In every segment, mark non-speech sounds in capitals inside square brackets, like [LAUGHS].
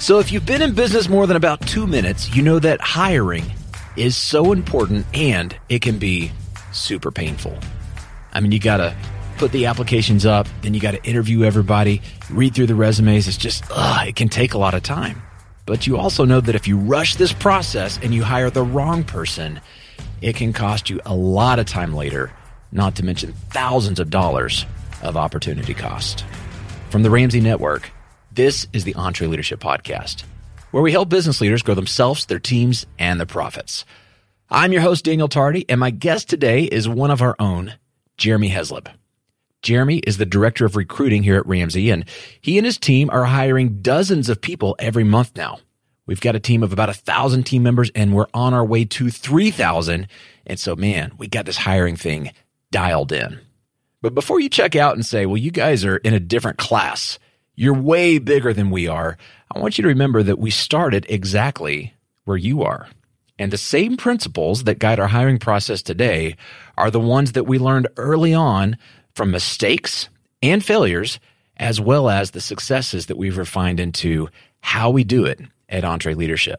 So, if you've been in business more than about two minutes, you know that hiring is so important and it can be super painful. I mean, you got to put the applications up, then you got to interview everybody, read through the resumes. It's just, ugh, it can take a lot of time. But you also know that if you rush this process and you hire the wrong person, it can cost you a lot of time later, not to mention thousands of dollars of opportunity cost. From the Ramsey Network, this is the EntreLeadership Podcast, where we help business leaders grow themselves, their teams, and their profits. I'm your host, Daniel Tardy, and my guest today is one of our own, Jeremy Hezlep. Jeremy is the director of recruiting here at Ramsey, and he and his team are hiring dozens of people every month now. We've got a team of about a thousand team members, and we're on our way to 3,000. And so, man, we got this hiring thing dialed in. But before you check out and say, well, you guys are in a different class, you're way bigger than we are, I want you to remember that we started exactly where you are. And the same principles that guide our hiring process today are the ones that we learned early on from mistakes and failures, as well as the successes that we've refined into how we do it at EntreLeadership.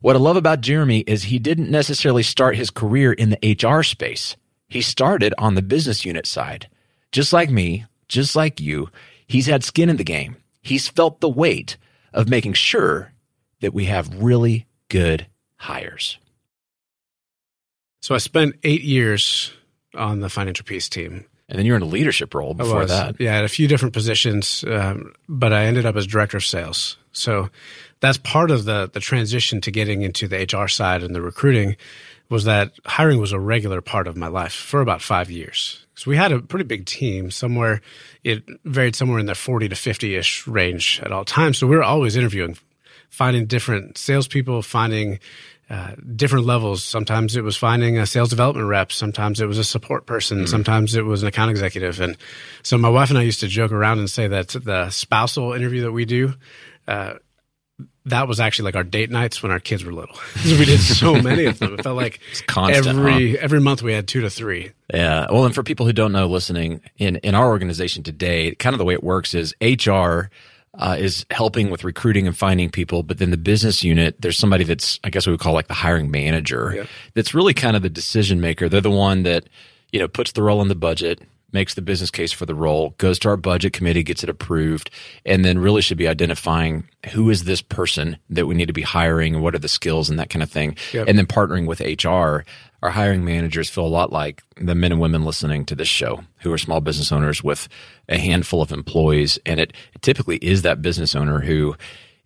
What I love about Jeremy is he didn't necessarily start his career in the HR space. He started on the business unit side. Just like me, just like you, he's had skin in the game. He's felt the weight of making sure that we have really good hires. So I spent eight years on the financial peace team. And then you're in a leadership role before that. Yeah, at a few different positions, um, but I ended up as director of sales. So that's part of the the transition to getting into the HR side and the recruiting was that hiring was a regular part of my life for about five years. So we had a pretty big team. Somewhere it varied somewhere in the forty to fifty ish range at all times. So we were always interviewing, finding different salespeople, finding uh, different levels. Sometimes it was finding a sales development rep. Sometimes it was a support person. Mm-hmm. Sometimes it was an account executive. And so my wife and I used to joke around and say that the spousal interview that we do, uh, that was actually like our date nights when our kids were little. [LAUGHS] we did so [LAUGHS] many of them. It felt like [LAUGHS] constant, every huh? every month we had two to three. Yeah. Well, and for people who don't know, listening in in our organization today, kind of the way it works is HR uh, is helping with recruiting and finding people. But then the business unit, there's somebody that's, I guess we would call like the hiring manager. Yep. That's really kind of the decision maker. They're the one that, you know, puts the role in the budget, makes the business case for the role, goes to our budget committee, gets it approved, and then really should be identifying who is this person that we need to be hiring and what are the skills and that kind of thing. Yep. And then partnering with HR our hiring managers feel a lot like the men and women listening to this show who are small business owners with a handful of employees. And it, it typically is that business owner who,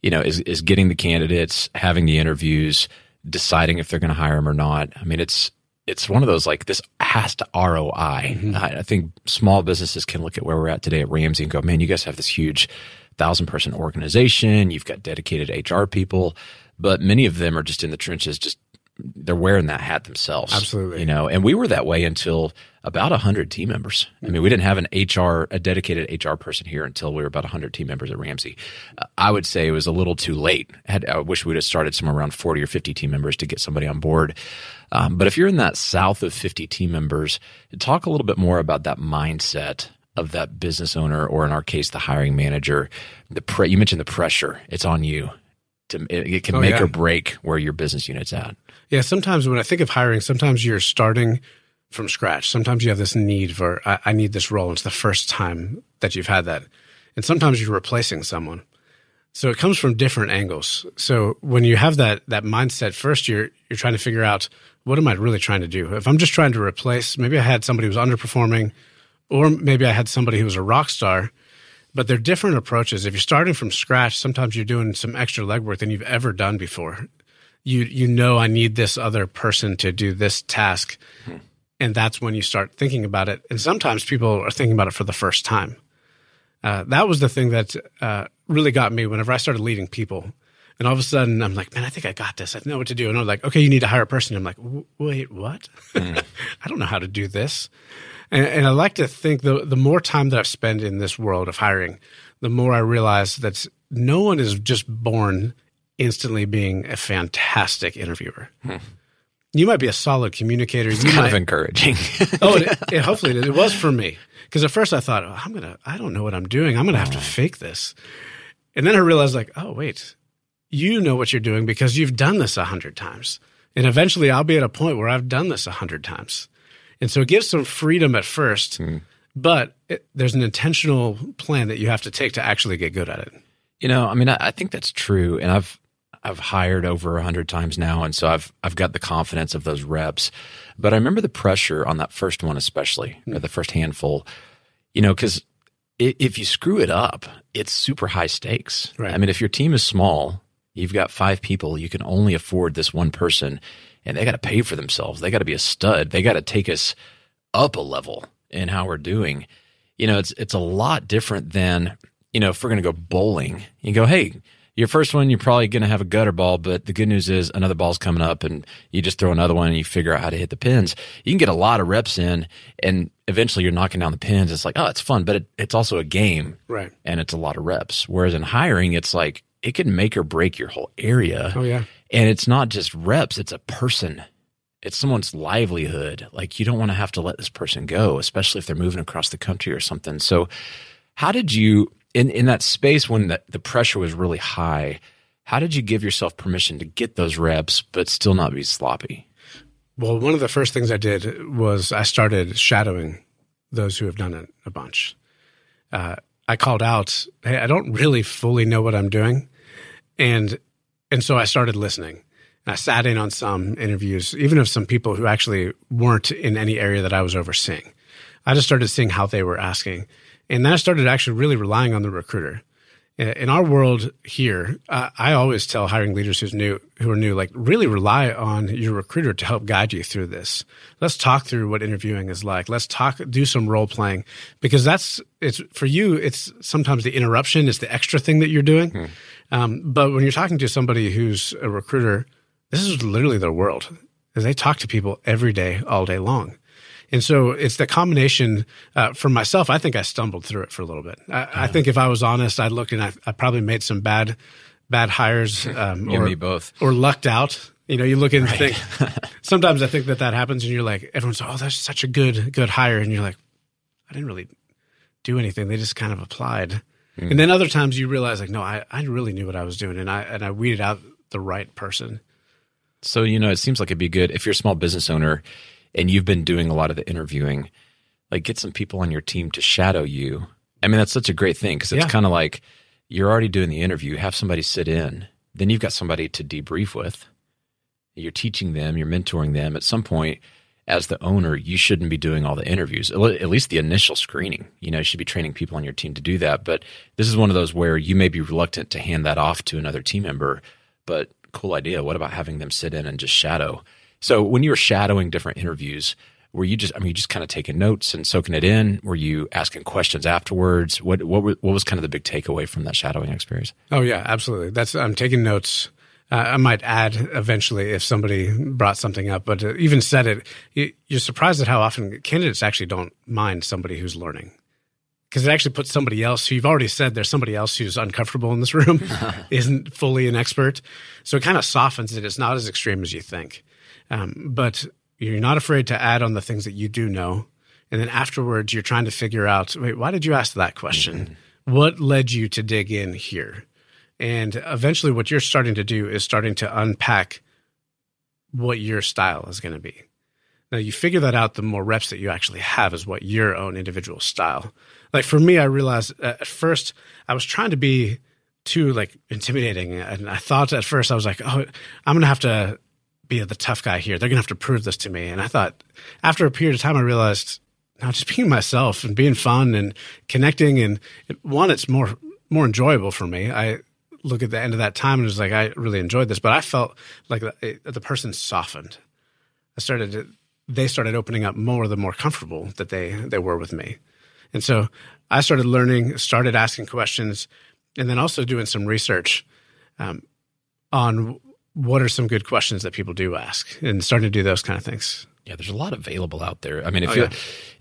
you know, is, is getting the candidates, having the interviews, deciding if they're going to hire them or not. I mean, it's, it's one of those like this has to ROI. Mm-hmm. I, I think small businesses can look at where we're at today at Ramsey and go, man, you guys have this huge thousand person organization. You've got dedicated HR people, but many of them are just in the trenches, just they're wearing that hat themselves. Absolutely. You know, and we were that way until about 100 team members. I mean, we didn't have an HR, a dedicated HR person here until we were about 100 team members at Ramsey. Uh, I would say it was a little too late. Had, I wish we'd have started somewhere around 40 or 50 team members to get somebody on board. Um, but if you're in that south of 50 team members, talk a little bit more about that mindset of that business owner, or in our case, the hiring manager. The pre- you mentioned the pressure; it's on you. To, it, it can oh, make yeah. or break where your business unit's at. Yeah, sometimes when I think of hiring, sometimes you're starting from scratch. Sometimes you have this need for, I, I need this role. It's the first time that you've had that. And sometimes you're replacing someone. So it comes from different angles. So when you have that that mindset, first you're you're trying to figure out what am I really trying to do? If I'm just trying to replace, maybe I had somebody who was underperforming, or maybe I had somebody who was a rock star, but they're different approaches. If you're starting from scratch, sometimes you're doing some extra legwork than you've ever done before you you know I need this other person to do this task, hmm. and that's when you start thinking about it. And sometimes people are thinking about it for the first time. Uh, that was the thing that uh, really got me whenever I started leading people. And all of a sudden, I'm like, man, I think I got this. I know what to do. And I'm like, okay, you need to hire a person. I'm like, wait, what? Mm. [LAUGHS] I don't know how to do this. And, and, I like to think the the more time that I've spent in this world of hiring, the more I realize that no one is just born instantly being a fantastic interviewer. Hmm. You might be a solid communicator. It's you kind might, of encouraging. [LAUGHS] oh, it, it, hopefully it, it was for me because at first I thought, oh, I'm gonna, I don't know what I'm doing. I'm gonna have to fake this, and then I realized, like, oh wait, you know what you're doing because you've done this a hundred times. And eventually I'll be at a point where I've done this a hundred times. And so it gives some freedom at first, mm. but it, there's an intentional plan that you have to take to actually get good at it. You know, I mean, I, I think that's true. And I've, I've hired over a hundred times now. And so I've, I've got the confidence of those reps, but I remember the pressure on that first one, especially mm. or the first handful, you know, cause if you screw it up, it's super high stakes. Right. I mean, if your team is small, you've got five people, you can only afford this one person and they got to pay for themselves. They got to be a stud. They got to take us up a level in how we're doing. You know, it's it's a lot different than, you know, if we're going to go bowling, you go, "Hey, your first one, you're probably going to have a gutter ball, but the good news is another ball's coming up and you just throw another one and you figure out how to hit the pins. You can get a lot of reps in and eventually you're knocking down the pins. It's like, oh, it's fun, but it, it's also a game. Right. And it's a lot of reps. Whereas in hiring, it's like, it can make or break your whole area. Oh, yeah. And it's not just reps, it's a person. It's someone's livelihood. Like you don't want to have to let this person go, especially if they're moving across the country or something. So, how did you in in that space when the, the pressure was really high? How did you give yourself permission to get those reps but still not be sloppy? Well, one of the first things I did was I started shadowing those who have done it a bunch. Uh, I called out, "Hey, I don't really fully know what I'm doing," and and so I started listening. And I sat in on some interviews, even of some people who actually weren't in any area that I was overseeing. I just started seeing how they were asking. And then I started actually really relying on the recruiter. In our world here, I always tell hiring leaders who's new, who are new, like really rely on your recruiter to help guide you through this. Let's talk through what interviewing is like. Let's talk, do some role playing because that's it's for you. It's sometimes the interruption is the extra thing that you're doing. Hmm. Um, but when you're talking to somebody who's a recruiter, this is literally their world. They talk to people every day, all day long. And so it's the combination uh, for myself. I think I stumbled through it for a little bit. I, I think if I was honest, I looked and I, I probably made some bad, bad hires, [LAUGHS] um, or me both, or lucked out. You know, you look and right. think. [LAUGHS] sometimes I think that that happens, and you're like, everyone's, oh, that's such a good, good hire, and you're like, I didn't really do anything. They just kind of applied. Mm. And then other times you realize, like, no, I, I really knew what I was doing, and I and I weeded out the right person. So you know, it seems like it'd be good if you're a small business owner and you've been doing a lot of the interviewing. Like, get some people on your team to shadow you. I mean, that's such a great thing because it's yeah. kind of like you're already doing the interview. Have somebody sit in, then you've got somebody to debrief with. You're teaching them, you're mentoring them. At some point, as the owner, you shouldn't be doing all the interviews, at least the initial screening. You know, you should be training people on your team to do that. But this is one of those where you may be reluctant to hand that off to another team member, but cool idea. What about having them sit in and just shadow? So when you were shadowing different interviews, were you just, I mean, you just kind of taking notes and soaking it in? Were you asking questions afterwards? What, what, what was kind of the big takeaway from that shadowing experience? Oh yeah, absolutely. That's, I'm taking notes uh, I might add eventually if somebody brought something up, but even said it, you're surprised at how often candidates actually don't mind somebody who's learning. Because it actually puts somebody else who you've already said there's somebody else who's uncomfortable in this room, [LAUGHS] [LAUGHS] isn't fully an expert. So it kind of softens it. It's not as extreme as you think. Um, but you're not afraid to add on the things that you do know. And then afterwards, you're trying to figure out wait, why did you ask that question? Mm-hmm. What led you to dig in here? And eventually, what you're starting to do is starting to unpack what your style is going to be. Now, you figure that out the more reps that you actually have is what your own individual style. Like for me, I realized uh, at first I was trying to be too like intimidating. And I thought at first I was like, oh, I'm going to have to be the tough guy here. They're going to have to prove this to me. And I thought after a period of time, I realized now just being myself and being fun and connecting and one, it's more, more enjoyable for me. I, look at the end of that time and was like, I really enjoyed this, but I felt like the, the person softened. I started, to, they started opening up more the more comfortable that they, they were with me. And so I started learning, started asking questions, and then also doing some research um, on what are some good questions that people do ask and starting to do those kind of things. Yeah, there's a lot available out there. I mean, if oh, you yeah.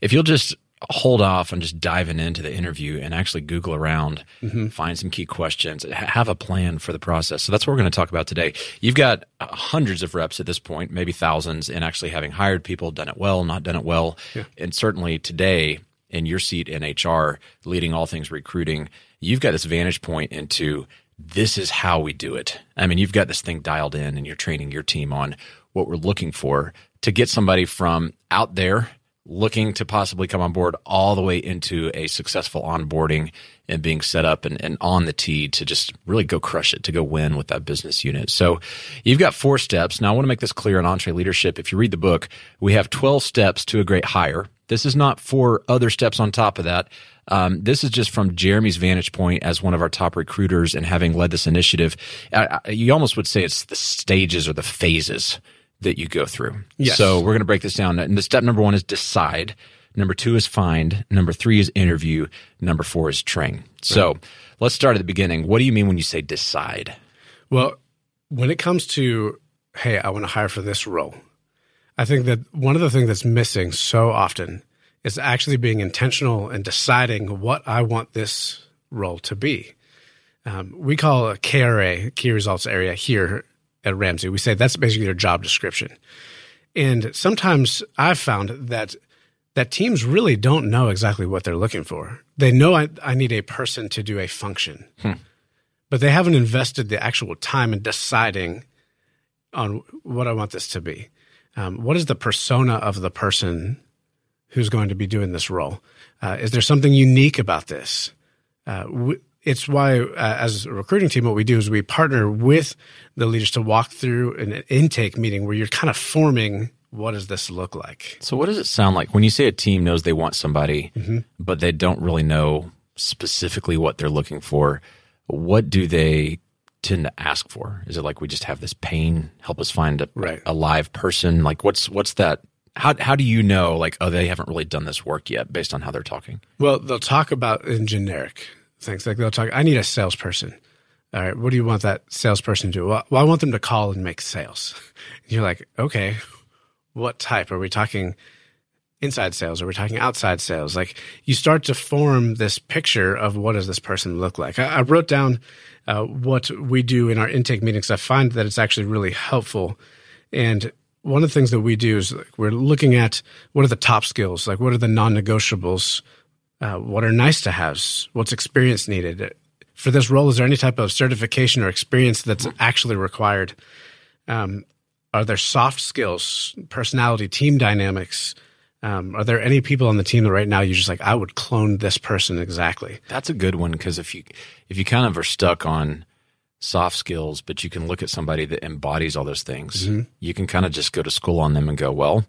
if you'll just hold off on just diving into the interview and actually Google around, mm-hmm. find some key questions, have a plan for the process. So that's what we're going to talk about today. You've got uh, hundreds of reps at this point, maybe thousands, in actually having hired people, done it well, not done it well. Yeah. And certainly today, in your seat in HR, leading all things recruiting, you've got this vantage point into this is how we do it. I mean, you've got this thing dialed in and you're training your team on what we're looking for to get somebody from out there looking to possibly come on board all the way into a successful onboarding and being set up and, and on the tee to just really go crush it, to go win with that business unit. So you've got four steps. Now I want to make this clear in EntreLeadership. If you read the book, we have 12 steps to a great hire. This is not four other steps on top of that. Um, this is just from Jeremy's vantage point as one of our top recruiters and having led this initiative. Uh, you almost would say it's the stages or the phases that you go through. Yes. So we're going to break this down. And the step number one is decide. Number two is find. Number three is interview. Number four is train. So let's start at the beginning. What do you mean when you say decide? Well, when it comes to, hey, I want to hire for this role, I think that one of the things that's missing so often is actually being intentional and deciding what I want this role to be. Um, we call a KRA, key results area, here at Ramsey. We say that's basically their job description. And sometimes I've found that that teams really don't know exactly what they're looking for. They know I, I need a person to do a function, hmm. but they haven't invested the actual time in deciding on what I want this to be. Um, what is the persona of the person who's going to be doing this role? Uh, is there something unique about this? Uh, it's why, uh, as a recruiting team, what we do is we partner with the leaders to walk through an intake meeting where you're kind of forming what does this look like. So, what does it sound like when you say a team knows they want somebody, mm-hmm. but they don't really know specifically what they're looking for? What do they tend to ask for? Is it like we just have this pain? Help us find a, right. a live person. Like, what's what's that? How how do you know? Like, oh, they haven't really done this work yet, based on how they're talking. Well, they'll talk about in generic things. Like they'll talk, I need a salesperson. All right, what do you want that salesperson to do? Well, I want them to call and make sales. [LAUGHS] And you're like, okay, what type? Are we talking inside sales? Are we talking outside sales? Like you start to form this picture of what does this person look like. I, I wrote down uh, what we do in our intake meetings. I find that it's actually really helpful. And one of the things that we do is like, we're looking at what are the top skills, like what are the non-negotiables uh, what are nice to haves? What's experience needed? For this role, is there any type of certification or experience that's actually required? Um, are there soft skills, personality, team dynamics? Um, are there any people on the team that right now you're just like, I would clone this person exactly? That's a good one because if you if you kind of are stuck on soft skills, but you can look at somebody that embodies all those things, mm-hmm. you can kind of just go to school on them and go, well,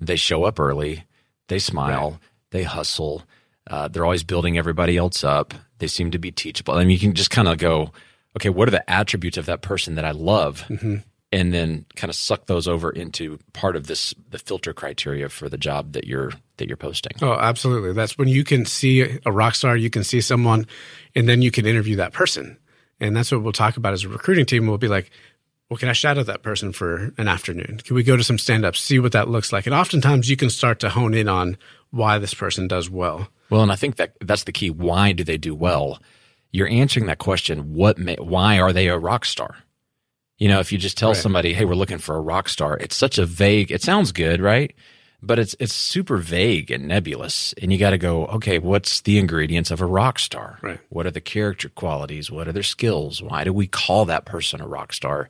they show up early, they smile, right. they hustle, uh, they're always building everybody else up. They seem to be teachable. I mean, you can just kind of go, okay, what are the attributes of that person that I love? Mm-hmm. And then kind of suck those over into part of this the filter criteria for the job that you're that you're posting. Oh, absolutely. That's when you can see a rock star, you can see someone, and then you can interview that person. And that's what we'll talk about as a recruiting team. We'll be like, well, can I shadow that person for an afternoon? Can we go to some stand ups, see what that looks like? And oftentimes you can start to hone in on why this person does well. Well, and I think that that's the key. Why do they do well? You're answering that question. What? May, why are they a rock star? You know, if you just tell right. somebody, "Hey, we're looking for a rock star," it's such a vague. It sounds good, right? But it's it's super vague and nebulous, and you got to go. Okay, what's the ingredients of a rock star? Right. What are the character qualities? What are their skills? Why do we call that person a rock star?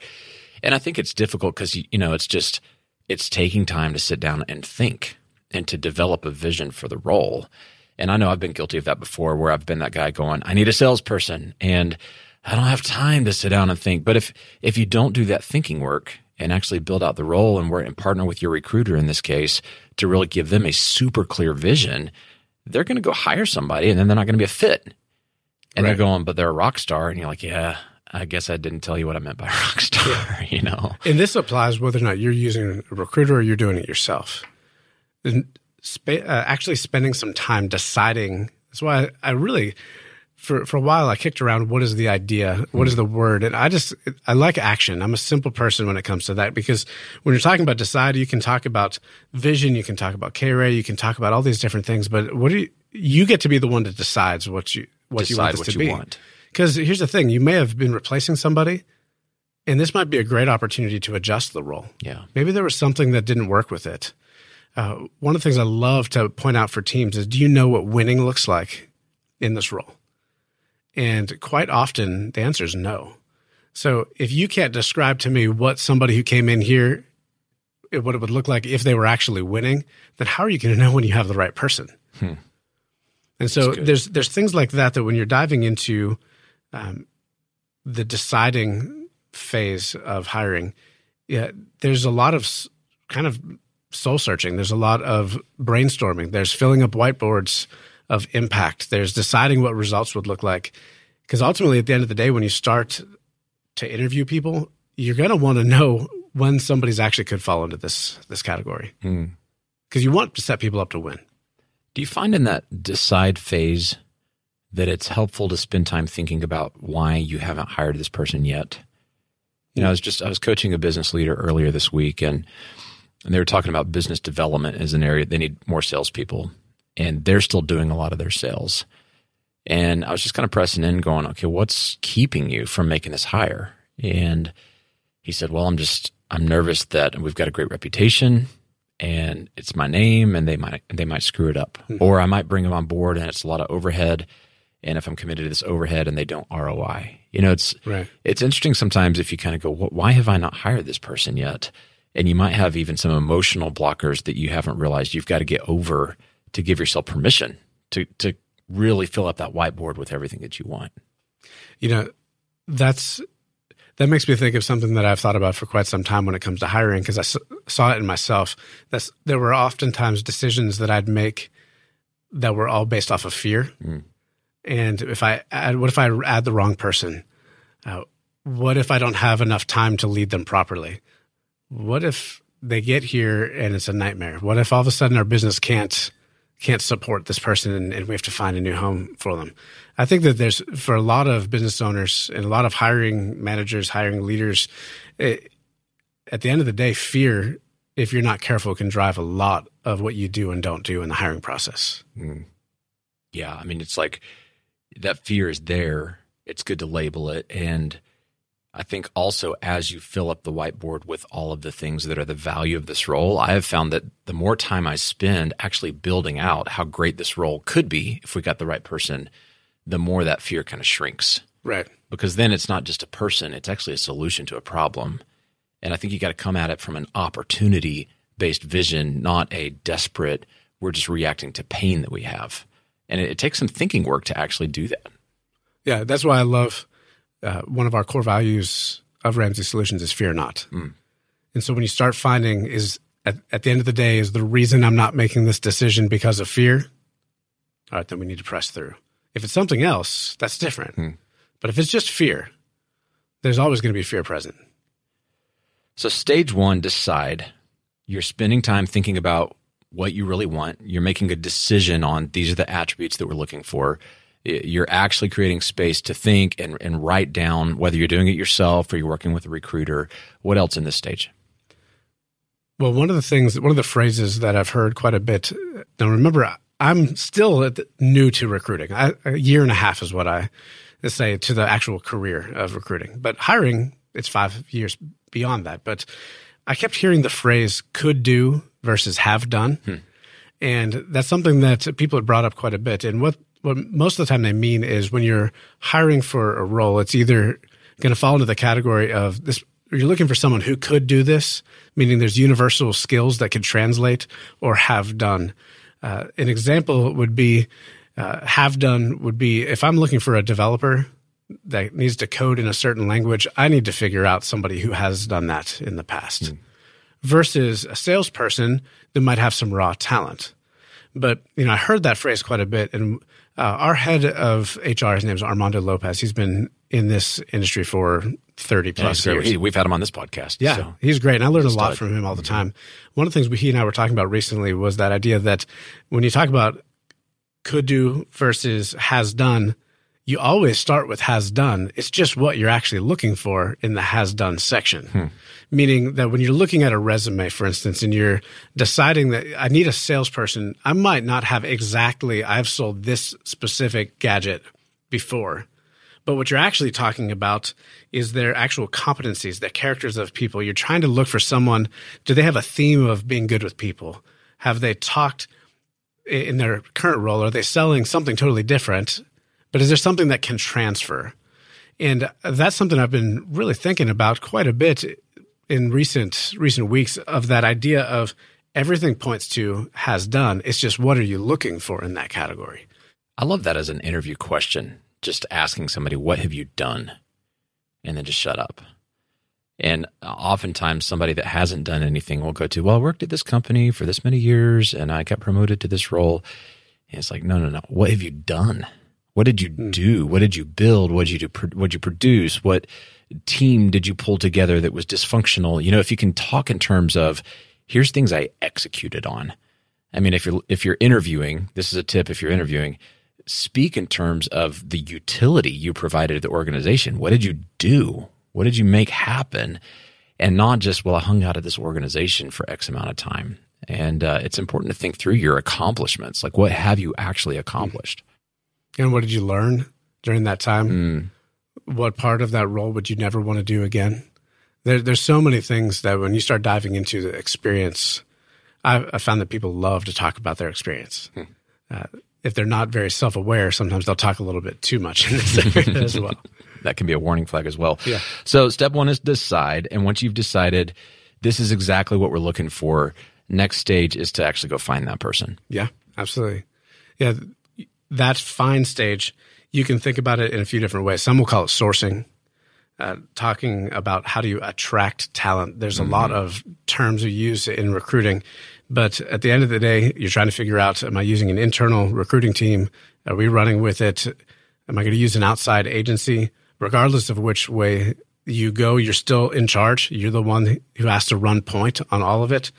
And I think it's difficult because you know it's just it's taking time to sit down and think and to develop a vision for the role. And I know I've been guilty of that before where I've been that guy going, I need a salesperson and I don't have time to sit down and think. But if, if you don't do that thinking work and actually build out the role and work and partner with your recruiter in this case to really give them a super clear vision, they're going to go hire somebody and then they're not going to be a fit. And right. they're going, but they're a rock star. And you're like, yeah, I guess I didn't tell you what I meant by [LAUGHS] rock star, yeah. [LAUGHS] you know? And this applies whether or not you're using a recruiter or you're doing it yourself sp- uh, actually spending some time deciding. That's why I, I, really, for for a while, I kicked around what is the idea, what is the word, and I just I like action. I'm a simple person when it comes to that because when you're talking about decide, you can talk about vision, you can talk about KRA, you can talk about all these different things, but what do you you get to be the one that decides what you what Decide you want this what to you be. Want. Because here's the thing, you may have been replacing somebody. And this might be a great opportunity to adjust the role. Yeah. Maybe there was something that didn't work with it. Uh, one of the things I love to point out for teams is do you know what winning looks like in this role? And quite often the answer is no. So if you can't describe to me what somebody who came in here, what it would look like if they were actually winning, then how are you going to know when you have the right person? Hmm. And so there's there's things like that that when you're diving into um, the deciding phase of hiring, yeah, there's a lot of kind of soul searching. There's a lot of brainstorming. There's filling up whiteboards of impact. There's deciding what results would look like. Because ultimately, at the end of the day, when you start to interview people, you're going to want to know when somebody's actually could fall into this this category. Because mm. you want to set people up to win. Do you find in that decide phase that it's helpful to spend time thinking about why you haven't hired this person yet? You know, I was just I was coaching a business leader earlier this week, and and they were talking about business development as an area they need more salespeople, and they're still doing a lot of their sales. And I was just kind of pressing in, going, okay, what's keeping you from making this hire? And he said, well, I'm just I'm nervous that we've got a great reputation and it's my name and they might they might screw it up mm-hmm. or i might bring them on board and it's a lot of overhead and if i'm committed to this overhead and they don't roi you know it's right. it's interesting sometimes if you kind of go why have i not hired this person yet and you might have even some emotional blockers that you haven't realized you've got to get over to give yourself permission to to really fill up that whiteboard with everything that you want. You know, that's that makes me think of something that I've thought about for quite some time when it comes to hiring because I saw it in myself. That's there were oftentimes decisions that I'd make that were all based off of fear. Mm. And if I add, what if I add the wrong person? Uh, what if I don't have enough time to lead them properly? What if they get here and it's a nightmare? What if all of a sudden our business can't can't support this person and, and, we have to find a new home for them? I think that there's for a lot of business owners and a lot of hiring managers, hiring leaders, it, at the end of the day, fear, if you're not careful, can drive a lot of what you do and don't do in the hiring process. Mm. Yeah, I mean, it's like that fear is there. It's good to label it and I think also as you fill up the whiteboard with all of the things that are the value of this role, I have found that the more time I spend actually building out how great this role could be if we got the right person, the more that fear kind of shrinks. Right. Because then it's not just a person, it's actually a solution to a problem. And I think you got to come at it from an opportunity based vision, not a desperate, we're just reacting to pain that we have. And it, it takes some thinking work to actually do that. Yeah, that's why I love uh, one of our core values of Ramsey Solutions is fear not. Mm. And so when you start finding is at, at the end of the day, is the reason I'm not making this decision because of fear? All right, then we need to press through. If it's something else, that's different. Mm. But if it's just fear, there's always going to be fear present. So, stage one, decide. You're spending time thinking about what you really want. You're making a decision on these are the attributes that we're looking for you're actually creating space to think and, and write down whether you're doing it yourself or you're working with a recruiter. What else in this stage? Well, one of the things, one of the phrases that I've heard quite a bit. Now, remember, I'm still new to recruiting. I, a year and a half is what I say to the actual career of recruiting. But hiring, it's five years beyond that. But I kept hearing the phrase "could do" versus "have done," hmm. and that's something that people have brought up quite a bit. And what what most of the time they mean is when you're hiring for a role, it's either going to fall into the category of this. You're looking for someone who could do this, meaning there's universal skills that could translate or have done. Uh, an example would be uh, have done would be if I'm looking for a developer that needs to code in a certain language, I need to figure out somebody who has done that in the past mm. versus a salesperson that might have some raw talent. But you know, I heard that phrase quite a bit, and uh, our head of HR, his name is Armando Lopez. He's been in this industry for 30 plus yeah, years. He, we've had him on this podcast. Yeah, so. he's great. And I learned a lot from him all the mm-hmm. time. One of the things we, he and I were talking about recently was that idea that when you talk about could do versus has done, you always start with has done. It's just what you're actually looking for in the has done section. Hmm. Meaning that when you're looking at a resume, for instance, and you're deciding that I need a salesperson, I might not have exactly, I've sold this specific gadget before. But what you're actually talking about is their actual competencies, the characters of people. You're trying to look for someone. Do they have a theme of being good with people? Have they talked in their current role? Are they selling something totally different? But is there something that can transfer? And that's something I've been really thinking about quite a bit in recent recent weeks of that idea of everything points to has done. It's just what are you looking for in that category? I love that as an interview question. Just asking somebody, what have you done? And then just shut up. And oftentimes, somebody that hasn't done anything will go to, Well, I worked at this company for this many years and I got promoted to this role. And it's like, No, no, no. What have you done? What did you hmm. do? What did you build? What did you do? What did you produce? What team did you pull together that was dysfunctional? You know, if you can talk in terms of, here's things I executed on. I mean, if you're if you're interviewing, this is a tip. If you're interviewing, speak in terms of the utility you provided to the organization. What did you do? What did you make happen? And not just, well, I hung out at this organization for X amount of time. And uh, it's important to think through your accomplishments. Like, what have you actually accomplished? And what did you learn during that time? Mm. What part of that role would you never want to do again? There, there's so many things that when you start diving into the experience, I, I found that people love to talk about their experience. Hmm. Uh, if they're not very self aware, sometimes they'll talk a little bit too much [LAUGHS] in this [LAUGHS] area as well that can be a warning flag as well. Yeah. So step one is decide, and once you've decided this is exactly what we're looking for, next stage is to actually go find that person. Yeah, absolutely. Yeah, that find stage, you can think about it in a few different ways. Some will call it sourcing. Uh, talking about how do you attract talent. There's a mm-hmm. lot of terms we use in recruiting, but at the end of the day, you're trying to figure out: Am I using an internal recruiting team? Are we running with it? Am I going to use an outside agency? regardless of which way you go, you're still in charge. You're the one who has to run point on all of it.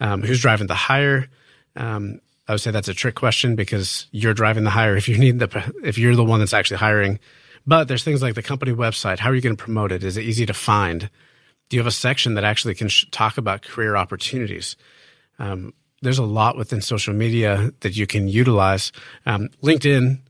Um, who's driving the hire? Um, I would say that's a trick question because you're driving the hire [LAUGHS] if you need the if you're the one that's actually hiring. But there's things like the company website. How are you going to promote it? Is it easy to find? Do you have a section that actually can sh- talk about career opportunities? Um, there's a lot within social media that you can utilize. Um, LinkedIn.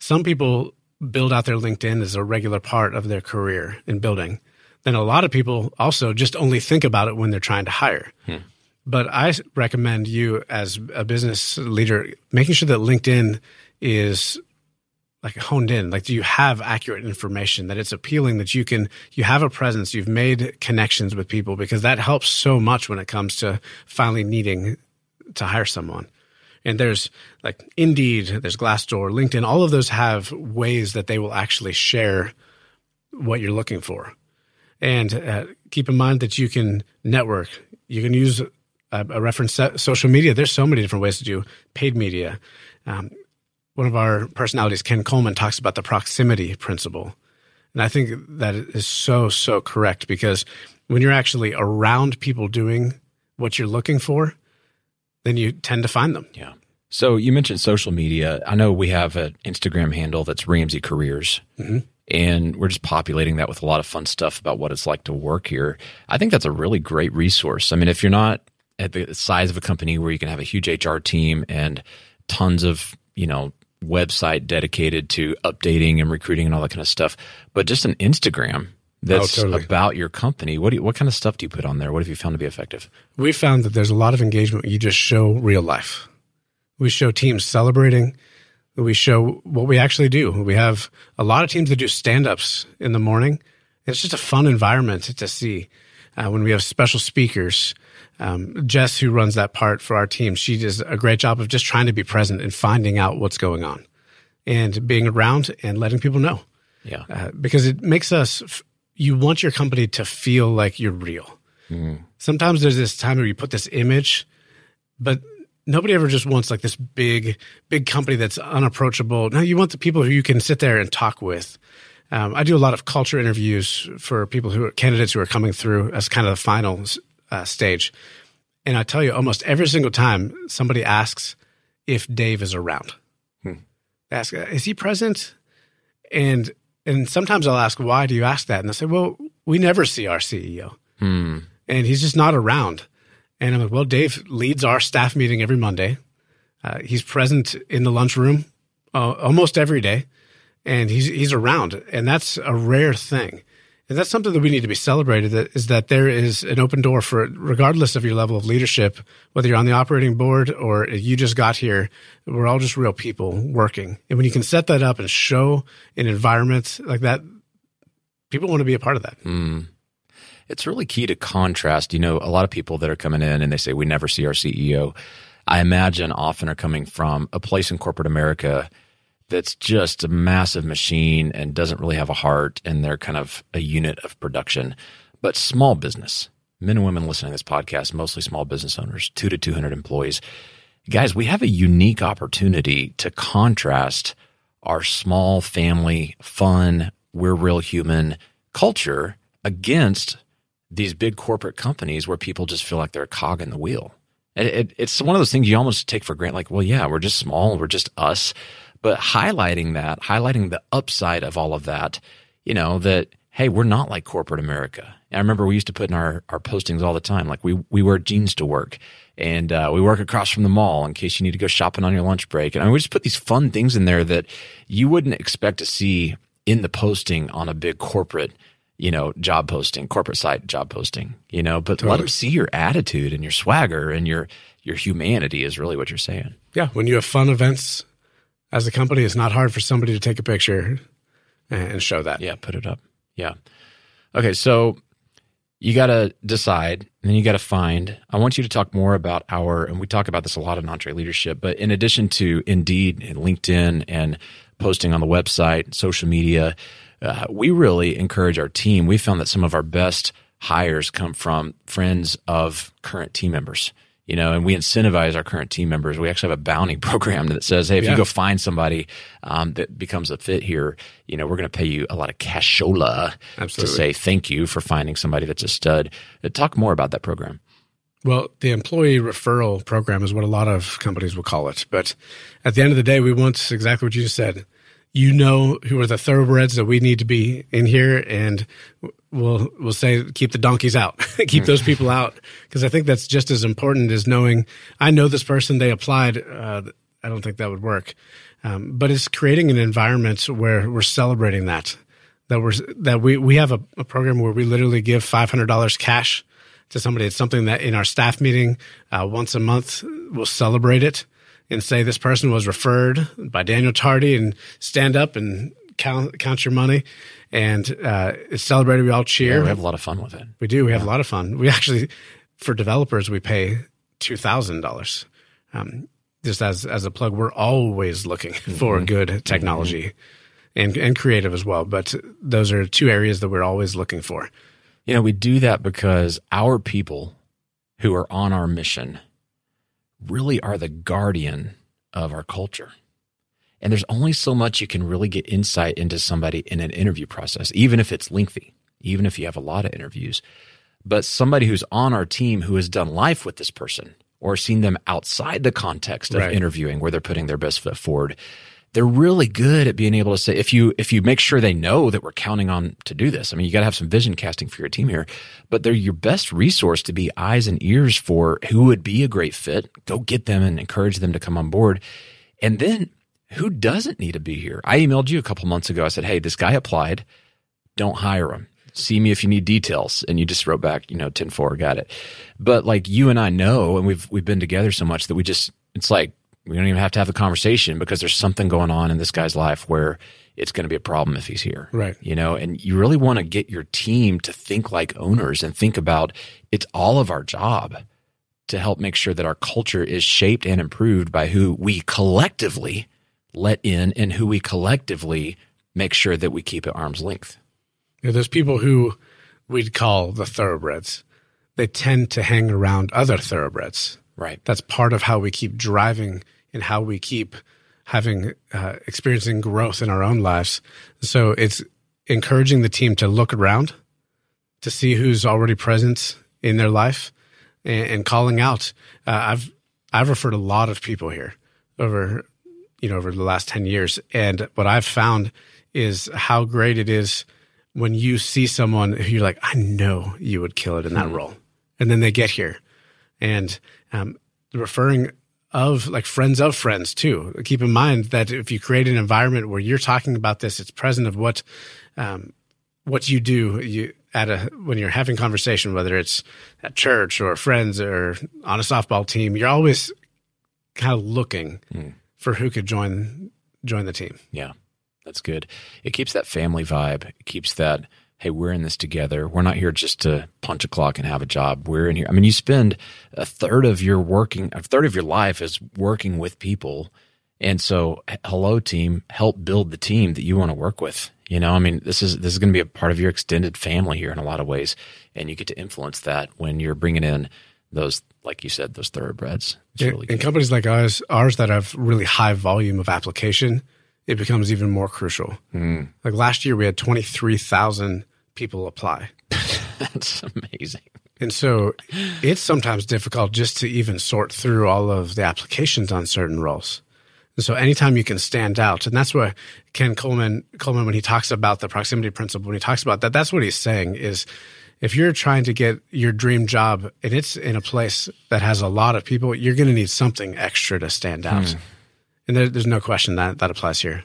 Some people build out their LinkedIn as a regular part of their career in building. Then a lot of people also just only think about it when they're trying to hire. Hmm. But I recommend you as a business leader making sure that LinkedIn is like honed in. Like, do you have accurate information that it's appealing that you can, you have a presence, you've made connections with people because that helps so much when it comes to finally needing to hire someone. And there's like Indeed, there's Glassdoor, LinkedIn, all of those have ways that they will actually share what you're looking for. And uh, keep in mind that you can network, you can use a, reference social media. There's so many different ways to do paid media. Um, one of our personalities, Ken Coleman, talks about the proximity principle. And I think that is so, so correct because when you're actually around people doing what you're looking for, then you tend to find them. Yeah. So you mentioned social media. I know we have an Instagram handle that's Ramsey Careers. Mm-hmm. And we're just populating that with a lot of fun stuff about what it's like to work here. I think that's a really great resource. I mean, if you're not at the size of a company where you can have a huge HR team and tons of, you know, website dedicated to updating and recruiting and all that kind of stuff, but just an Instagram that's oh, totally. about your company. What do you, what kind of stuff do you put on there? What have you found to be effective? We found that there's a lot of engagement. You just show real life. We show teams celebrating. We show what we actually do. We have a lot of teams that do stand ups in the morning. It's just a fun environment to see uh, when we have special speakers. Um, Jess, who runs that part for our team, she does a great job of just trying to be present and finding out what's going on and being around and letting people know. Yeah. Uh, because it makes us you want your company to feel like you're real. Mm. Sometimes there's this time where you put this image, but nobody ever just wants like this big, big company that's unapproachable. No, you want the people who you can sit there and talk with. Um, I do a lot of culture interviews for people who are candidates who are coming through as kind of the final uh, stage. And I tell you, almost every single time somebody asks if Dave is around, hmm. ask, is he present? And and sometimes I'll ask, why do you ask that? And they'll say, well, we never see our CEO. Hmm. And he's just not around. And I'm like, well, Dave leads our staff meeting every Monday. Uh, he's present in the lunchroom uh, almost every day, and he's he's around, and that's a rare thing. And that's something that we need to be celebrated that is that there is an open door for regardless of your level of leadership, whether you're on the operating board or you just got here, we're all just real people working. And when you can set that up and show an environment like that, people want to be a part of that. Mm. It's really key to contrast. You know, a lot of people that are coming in and they say, we never see our CEO. I imagine often are coming from a place in corporate America that's just a massive machine and doesn't really have a heart and they're kind of a unit of production. But small business, men and women listening to this podcast, mostly small business owners, two to 200 employees. Guys, we have a unique opportunity to contrast our small family, fun, we're real human culture against these big corporate companies where people just feel like they're a cog in the wheel. It, it, it's one of those things you almost take for granted. Like, well, yeah, we're just small. We're just us. But highlighting that, highlighting the upside of all of that, you know, that, hey, we're not like corporate America. And I remember we used to put in our, our postings all the time. Like we, we wear jeans to work and uh, we work across from the mall in case you need to go shopping on your lunch break. And I mean, we just put these fun things in there that you wouldn't expect to see in the posting on a big corporate you know, job posting, corporate site job posting, you know, but totally. let them see your attitude and your swagger and your your humanity is really what you're saying. Yeah, when you have fun events as a company, it's not hard for somebody to take a picture and show that. Yeah, put it up. Yeah. Okay, so you got to decide and then you got to find. I want you to talk more about our, and we talk about this a lot in EntreLeadership, but in addition to Indeed and LinkedIn and posting on the website, social media, uh, we really encourage our team. We found that some of our best hires come from friends of current team members. You know, and we incentivize our current team members. We actually have a bounty [LAUGHS] program that says, "Hey, if yeah. you go find somebody um, that becomes a fit here, you know, we're going to pay you a lot of cashola Absolutely. to say thank you for finding somebody that's a stud." Uh, talk more about that program. Well, the employee referral program is what a lot of companies will call it. But at the end of the day, we want exactly what you just said you know who are the thoroughbreds that we need to be in here and we'll we'll say keep the donkeys out [LAUGHS] keep those people out. Because i think that's just as important as knowing i know this person they applied uh, i don't think that would work. Um, but it's creating an environment where we're celebrating that that we're that we we have a, a program where we literally give $500 cash to somebody. It's something that in our staff meeting uh, once a month we'll celebrate it and say this person was referred by Daniel Tardy and stand up and count count your money and uh, it's celebrated. We all cheer. Yeah, we have a lot of fun with it. We do. We have a lot of fun. We actually, for developers, we pay two thousand um, dollars. Just as as a plug, we're always looking [LAUGHS] mm-hmm. for good technology mm-hmm. and and creative as well. But those are two areas that we're always looking for. You know, we do that because our people who are on our mission really are the guardian of our culture. And there's only so much you can really get insight into somebody in an interview process, even if it's lengthy, even if you have a lot of interviews. But somebody who's on our team who has done life with this person or seen them outside the context of right. interviewing where they're putting their best foot forward they're really good at being able to say if you if you make sure they know that we're counting on to do this. I mean, you got to have some vision casting for your team here, but they're your best resource to be eyes and ears for who would be a great fit. Go get them and encourage them to come on board. And then who doesn't need to be here? I emailed you a couple months ago. I said, "Hey, this guy applied. Don't hire him. See me if you need details." And you just wrote back, you know, 10-4, got it. But like you and I know and we've we've been together so much that we just it's like we don't even have to have a conversation because there's something going on in this guy's life where it's going to be a problem if he's here. Right. You know, and you really want to get your team to think like owners and think about it's all of our job to help make sure that our culture is shaped and improved by who we collectively let in and who we collectively make sure that we keep at arm's length. Yeah, there's people who we'd call the thoroughbreds. They tend to hang around other thoroughbreds. Right. That's part of how we keep driving and how we keep having uh, experiencing growth in our own lives. So it's encouraging the team to look around to see who's already present in their life and, and calling out. Uh, I've I've referred a lot of people here over you know over the last 10 years and what I've found is how great it is when you see someone who you're like I know you would kill it in that hmm. role and then they get here and um, referring of like friends of friends too. Keep in mind that if you create an environment where you're talking about this, it's present of what um, what you do you at a when you're having conversation whether it's at church or friends or on a softball team you're always kind of looking mm. For who could join join the team. Yeah that's good. It keeps that family vibe. It keeps that hey we're in this together. We're not here just to punch a clock and have a job. We're in here. I mean you spend a third of your working a third of your life is working with people. And so hello team help build the team that you want to work with. You know, I mean, this is this is going to be a part of your extended family here in a lot of ways, and you get to influence that when you're bringing in those, like you said, those thoroughbreds. It's really in companies like ours, ours that have really high volume of application, it becomes even more crucial. Mm. Like last year, we had twenty three thousand people apply. [LAUGHS] That's amazing. And so it's sometimes difficult just to even sort through all of the applications on certain roles. And so anytime you can stand out, and that's what Ken Coleman, Coleman, when he talks about the proximity principle, when he talks about that, that's what he's saying is if you're trying to get your dream job and it's in a place that has a lot of people, you're going to need something extra to stand out. Hmm. And there, there's no question that that applies here.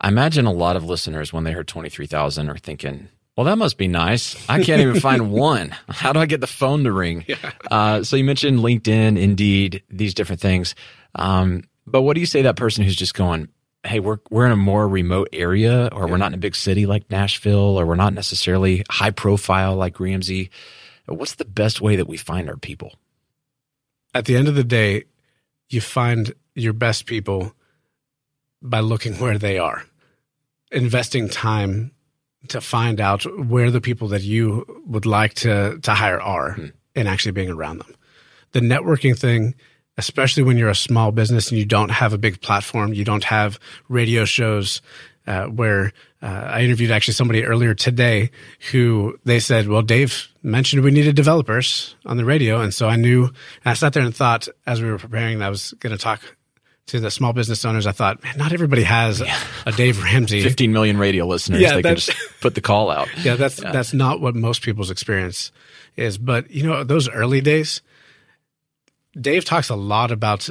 I imagine a lot of listeners, when they heard 23,000, are thinking, well, that must be nice. I can't even find [LAUGHS] one. How do I get the phone to ring? Yeah. Uh, so you mentioned LinkedIn, Indeed, these different things. Um, but what do you say that person who's just going, hey, we're we're in a more remote area, or yeah. we're not in a big city like Nashville, or we're not necessarily high profile like Ramsey. What's the best way that we find our people? At the end of the day, you find your best people by looking where they are, investing time to find out where the people that you would like to to hire are, hmm. and actually being around them. The networking thing especially when you're a small business and you don't have a big platform, you don't have radio shows. Uh, where uh, I interviewed actually somebody earlier today who they said, "Well, Dave mentioned we needed developers on the radio," and so I knew. And I sat there and thought, as we were preparing, that I was going to talk to the small business owners. I thought, man, not everybody has yeah. a Dave Ramsey. [LAUGHS] 15 million radio listeners. Yeah, they can just put the call out. [LAUGHS] Yeah, that's yeah. that's not what most people's experience is. But you know, those early days, Dave talks a lot about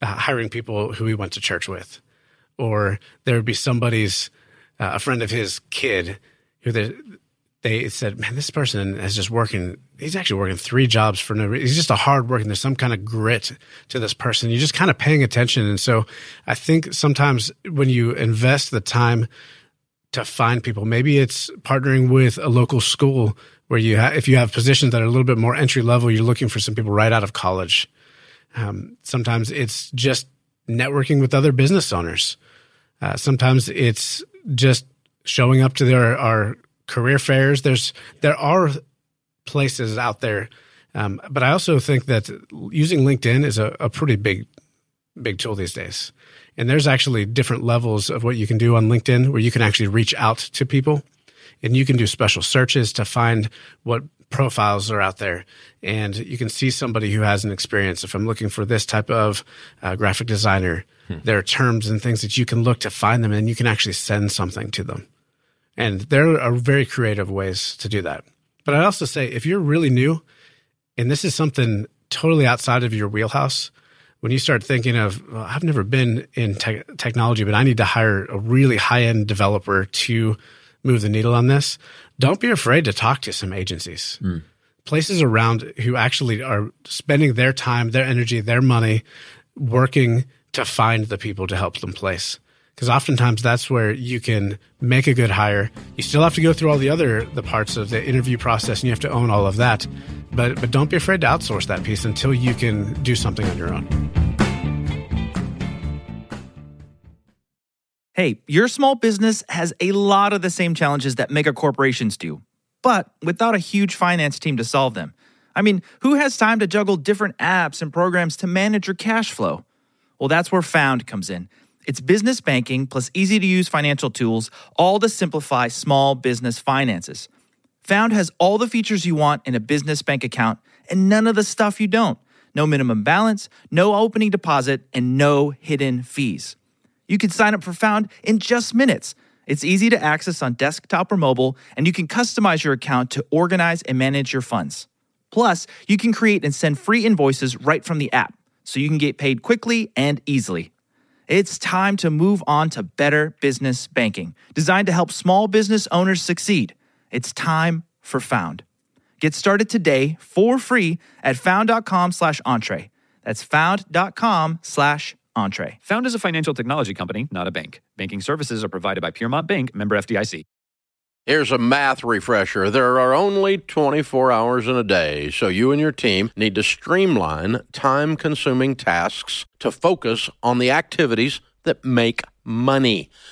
uh, hiring people who he went to church with, or there would be somebody's uh, a friend of his kid who they, they said, "Man, this person is just working. He's actually working three jobs for no reason. He's just a hard working. There's some kind of grit to this person. You're just kind of paying attention." And so, I think sometimes when you invest the time to find people, maybe it's partnering with a local school where you ha- if you have positions that are a little bit more entry level, you're looking for some people right out of college. Um, sometimes it's just networking with other business owners. Uh, sometimes it's just showing up to their our career fairs. There's there are places out there, um, but I also think that using LinkedIn is a, a pretty big big tool these days. And there's actually different levels of what you can do on LinkedIn where you can actually reach out to people and you can do special searches to find what profiles are out there. And you can see somebody who has an experience. If i'm looking for this type of uh, graphic designer hmm. there are terms and things that you can look to find them and you can actually send something to them. And there are very creative ways to do that. But i'd also say if you're really new and this is something totally outside of your wheelhouse when you start thinking of well, i've never been in te- technology but i need to hire a really high-end developer to move the needle on this, don't be afraid to talk to some agencies. Mm. Places around who actually are spending their time, their energy, their money working to find the people to help them place. Because oftentimes that's where you can make a good hire. You still have to go through all the other the parts of the interview process and you have to own all of that. But but don't be afraid to outsource that piece until you can do something on your own. Hey, your small business has a lot of the same challenges that mega corporations do, but without a huge finance team to solve them. I mean, who has time to juggle different apps and programs to manage your cash flow? Well, that's where Found comes in. It's business banking plus easy to use financial tools, all to simplify small business finances. Found has all the features you want in a business bank account and none of the stuff you don't. No minimum balance, no opening deposit, and no hidden fees. You can sign up for Found in just minutes. It's easy to access on desktop or mobile, and you can customize your account to organize and manage your funds. Plus, you can create and send free invoices right from the app, so you can get paid quickly and easily. It's time to move on to better business banking, designed to help small business owners succeed. It's time for Found. Get started today for free at found.com slash entree. That's found.com slash entree. Found as a financial technology company, not a bank. Banking services are provided by Piermont Bank, member FDIC. Here's a math refresher. There are only 24 hours in a day, so you and your team need to streamline time consuming tasks to focus on the activities that make money.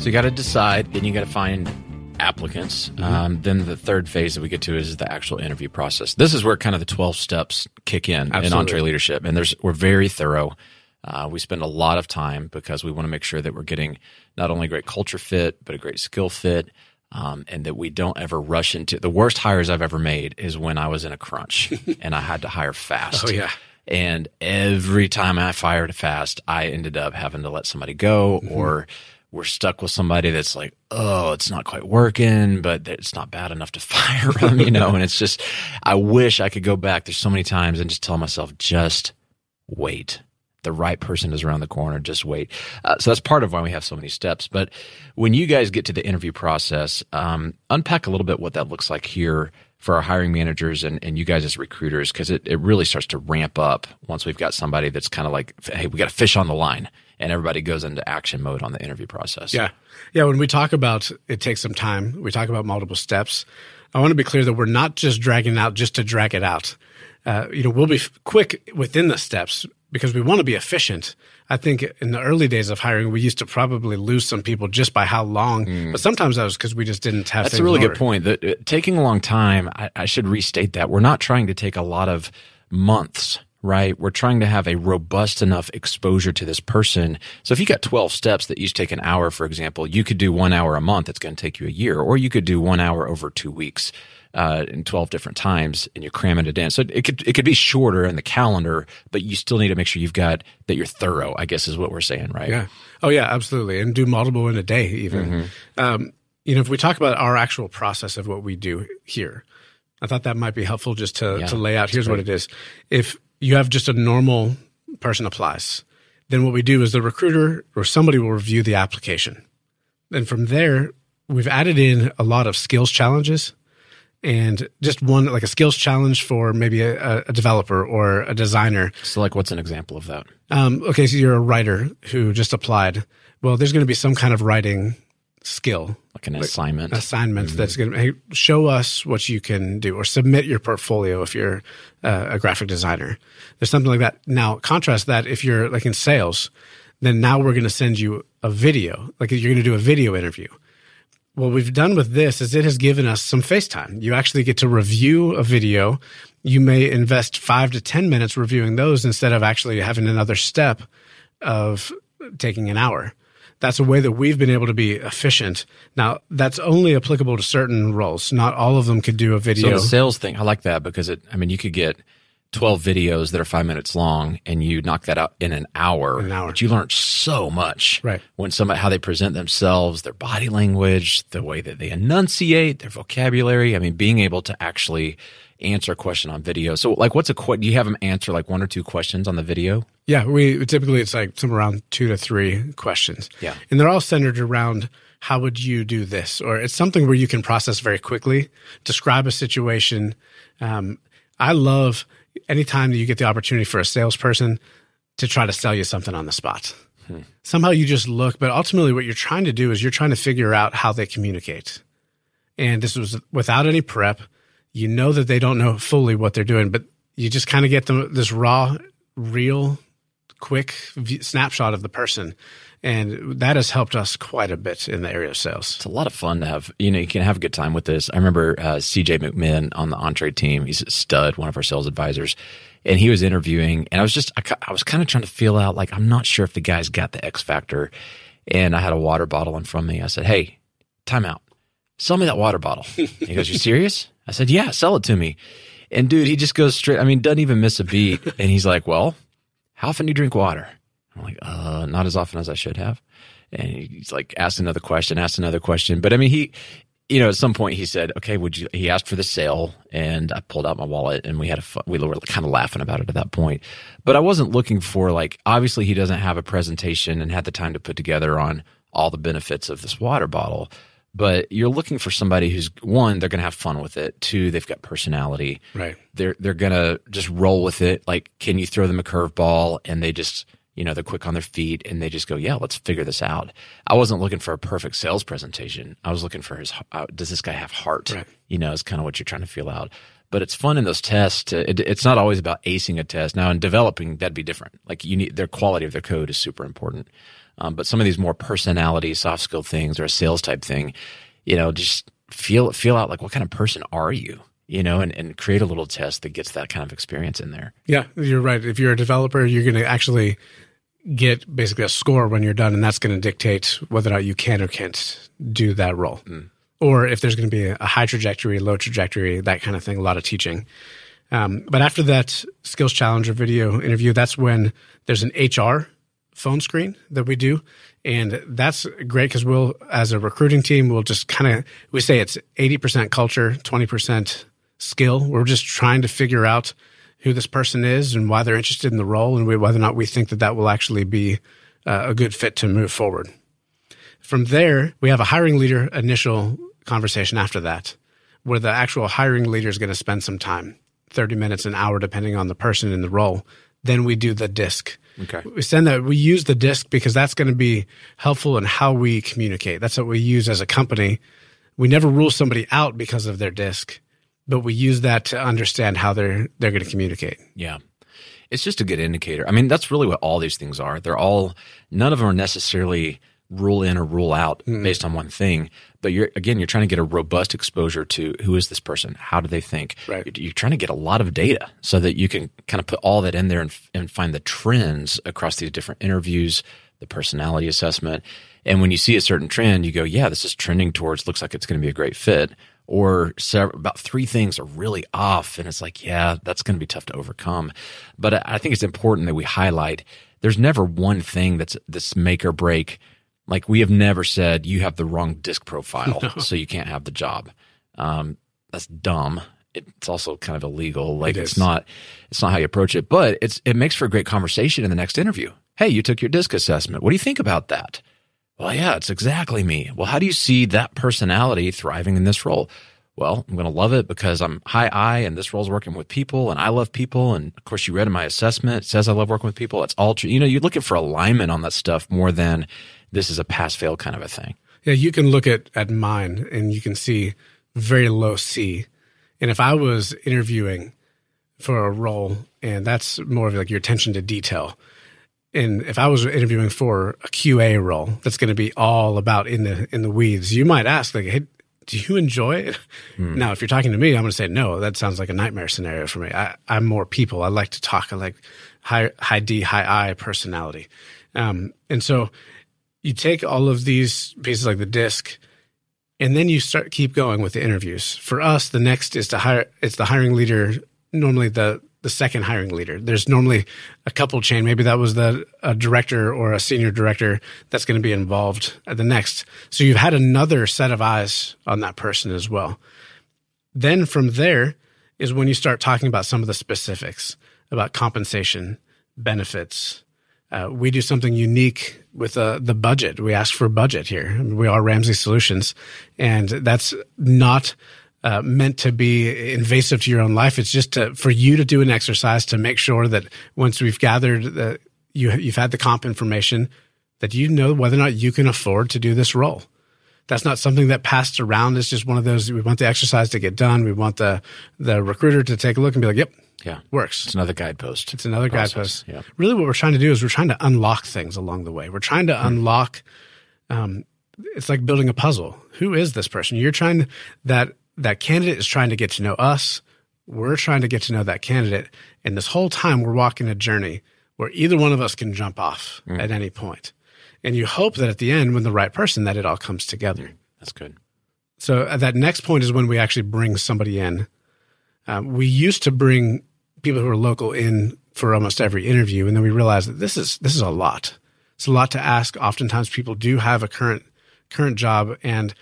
So you got to decide, then you got to find applicants. Mm-hmm. Um, then the third phase that we get to is the actual interview process. This is where kind of the 12 steps kick in in Absolutely. EntreLeadership. And there's, we're very thorough. Uh, we spend a lot of time because we want to make sure that we're getting not only a great culture fit, but a great skill fit. Um, and that we don't ever rush into the worst hires I've ever made is when I was in a crunch [LAUGHS] and I had to hire fast. Oh, yeah. And every time I fired fast, I ended up having to let somebody go Mm-hmm. or we're stuck with somebody that's like, oh, it's not quite working, but it's not bad enough to [LAUGHS] fire them, you know? and it's just, I wish I could go back. There's so many times and just tell myself, just wait. The right person is around the corner. Just wait. Uh, so that's part of why we have so many steps. But when you guys get to the interview process, um, unpack a little bit what that looks like here for our hiring managers and, and you guys as recruiters, because it, it really starts to ramp up once we've got somebody that's kind of like, hey, we got a fish on the line, and everybody goes into action mode on the interview process. Yeah. Yeah. When we talk about it takes some time, we talk about multiple steps. I want to be clear that we're not just dragging out just to drag it out. Uh, you know, we'll be f- quick within the steps because we want to be efficient. I think in the early days of hiring, we used to probably lose some people just by how long, but sometimes that was because we just didn't have That's a really good point. That uh, taking a long time, I, I should restate that we're not trying to take a lot of months, right? We're trying to have a robust enough exposure to this person. So if you got 12 steps that each take an hour, for example, you could do one hour a month. It's going to take you a year, or you could do one hour over two weeks. Uh, in 12 different times and you're cramming it in. So it could, it could be shorter in the calendar, but you still need to make sure you've got that you're thorough, I guess is what we're saying, right? Yeah. Oh, yeah, absolutely. And do multiple in a day, even. Mm-hmm. Um, you know, if we talk about our actual process of what we do here, I thought that might be helpful just to, Yeah, to lay out. Here's what it is. If you have just a normal person applies, then what we do is the recruiter or somebody will review the application. And from there, we've added in a lot of skills challenges and just one like a skills challenge for maybe a, a developer or a designer So like, what's an example of that? um, okay, so you're a writer who just applied. Well, there's going to be some kind of writing skill Like an assignment? assignment that's going to hey, show us what you can do or submit your portfolio if you're uh, a graphic designer. There's something like that. Now, contrast that if you're like in sales, then now we're going to send you a video, like you're going to do a video interview. What we've done with this is it has given us some FaceTime. You actually get to review a video. You may invest five to 10 minutes reviewing those instead of actually having another step of taking an hour. That's a way that we've been able to be efficient. Now, that's only applicable to certain roles. Not all of them could do a video. So the sales thing, I like that because it. I mean, you could get twelve videos that are five minutes long, and you knock that out in an hour. An hour. But you learn so much, Right. When somebody how they present themselves, their body language, the way that they enunciate, their vocabulary. I mean, being able to actually answer a question on video. So, like, what's a que- do you have them answer like one or two questions on the video? Yeah, we typically it's like somewhere around two to three questions. Yeah. and they're all centered around how would you do this, or it's something where you can process very quickly, describe a situation. Um, I love anytime that you get the opportunity for a salesperson. to try to sell you something on the spot. Hmm. Somehow you just look, but ultimately what you're trying to do is you're trying to figure out how they communicate. And this was without any prep. You know that they don't know fully what they're doing, but you just kind of get them this raw, real, quick snapshot of the person and that has helped us quite a bit in the area of sales. It's a lot of fun to have. You know, you can have a good time with this. I remember uh, CJ McMinn on the Entree team. He's a stud, one of our sales advisors, and he was interviewing, and I was just, I, I was kind of trying to feel out, like, I'm not sure if the guy's got the X factor. And I had a water bottle in front of me. I said, "Hey, time out. Sell me that water bottle." he goes, "You serious?" I said, "Yeah, sell it to me." And dude, he just goes straight. I mean, doesn't even miss a beat. And he's like, "Well, how often do you drink water?" I'm like, uh, not as often as I should have. And he's like, asked another question, asked another question. But I mean, he, you know, at some point he said, okay, would you, he asked for the sale and I pulled out my wallet and we had a, we were kind of laughing about it at that point. But I wasn't looking for like, obviously he doesn't have a presentation and had the time to put together on all the benefits of this water bottle. But you're looking for somebody who's one, they're going to have fun with it. Two, they've got personality. Right. They're, they're going to just roll with it. Like, can you throw them a curveball and they just, you know, they're quick on their feet and they just go, yeah, let's figure this out. I wasn't looking for a perfect sales presentation. I was looking for his, uh, does this guy have heart? Right. You know, is kind of what you're trying to feel out. But it's fun in those tests. To, it, it's not always about acing a test. Now in developing, that'd be different. Like you need their quality of their code is super important. Um, but some of these more personality, soft skill things or a sales type thing, you know, just feel, feel out like what kind of person are you? you know, and, and create a little test that gets that kind of experience in there. Yeah, you're right. If you're a developer, you're going to actually get basically a score when you're done, and that's going to dictate whether or not you can or can't do that role. Mm. Or if there's going to be a high trajectory, low trajectory, that kind of thing, a lot of teaching. Um, but after that skills challenge or video interview, that's when there's an HR phone screen that we do. And that's great because we'll, as a recruiting team, we'll just kind of, we say it's 80% culture, 20% skill. We're just trying to figure out who this person is and why they're interested in the role and whether or not we think that that will actually be uh, a good fit to move forward. From there, we have a hiring leader initial conversation after that, where the actual hiring leader is going to spend some time 30 minutes, an hour, depending on the person in the role. Then we do the DISC. Okay. We send that, we use the DISC because that's going to be helpful in how we communicate. That's what we use as a company. We never rule somebody out because of their DISC but we use that to understand how they're they're going to communicate. Yeah. It's just a good indicator. I mean, that's really what all these things are. They're all none of them are necessarily rule in or rule out mm. based on one thing, but you're again you're trying to get a robust exposure to who is this person? How do they think? Right. You're, trying to get a lot of data so that you can kind of put all that in there and, and find the trends across these different interviews, the personality assessment. And when you see a certain trend, you go, yeah, this is trending towards looks like it's going to be a great fit or several, about three things are really off and it's like yeah that's going to be tough to overcome but i think it's important that we highlight there's never one thing that's this make or break like we have never said you have the wrong DISC profile [LAUGHS] no. so you can't have the job um, that's dumb it's also kind of illegal like it it's not it's not how you approach it but it's it makes for a great conversation in the next interview hey you took your DISC assessment what do you think about that well, yeah, it's exactly me. Well, how do you see that personality thriving in this role? Well, I'm going to love it because I'm high I and this role's working with people and I love people. And of course, you read in my assessment, it says I love working with people. It's all true. You know, you're looking for alignment on that stuff more than this is a pass fail kind of a thing. Yeah, you can look at, at mine and you can see very low C. And if I was interviewing for a role, and that's more of like your attention to detail, and if I was interviewing for a QA role that's going to be all about in the in the weeds, you might ask like, "Hey, do you enjoy it?" Hmm. Now, if you're talking to me, I'm going to say no. That sounds like a nightmare scenario for me. I, am more people. I like to talk. I like high high D, high I personality, um, and so you take all of these pieces like the DISC, and then you start keep going with the interviews. For us, the next is to hire. It's the hiring leader. Normally, the the second hiring leader. There's normally a couple chain. Maybe that was the a director or a senior director that's going to be involved at the next. So you've had another set of eyes on that person as well. Then from there is when you start talking about some of the specifics about compensation, benefits. Uh, we do something unique with uh, the budget. We ask for budget here. We are Ramsey Solutions, and that's not uh, meant to be invasive to your own life. It's just to, for you to do an exercise to make sure that once we've gathered the you you've had the comp information that you know whether or not you can afford to do this role. That's not something that passed around. It's just one of those we want the exercise to get done. We want the the recruiter to take a look and be like, "Yep, Yeah. works." It's another guidepost. It's another process. guidepost. Yeah. Really, what we're trying to do is we're trying to unlock things along the way. We're trying to unlock. Um, it's like building a puzzle. Who is this person? You're trying to, that that candidate is trying to get to know us. We're trying to get to know that candidate, and this whole time we're walking a journey where either one of us can jump off at any point. And you hope that at the end, when the right person, that it all comes together. That's good. So that next point is when we actually bring somebody in. Um, we used to bring people who are local in for almost every interview, and then we realized that this is this is a lot. It's a lot to ask. Oftentimes, people do have a current current job, and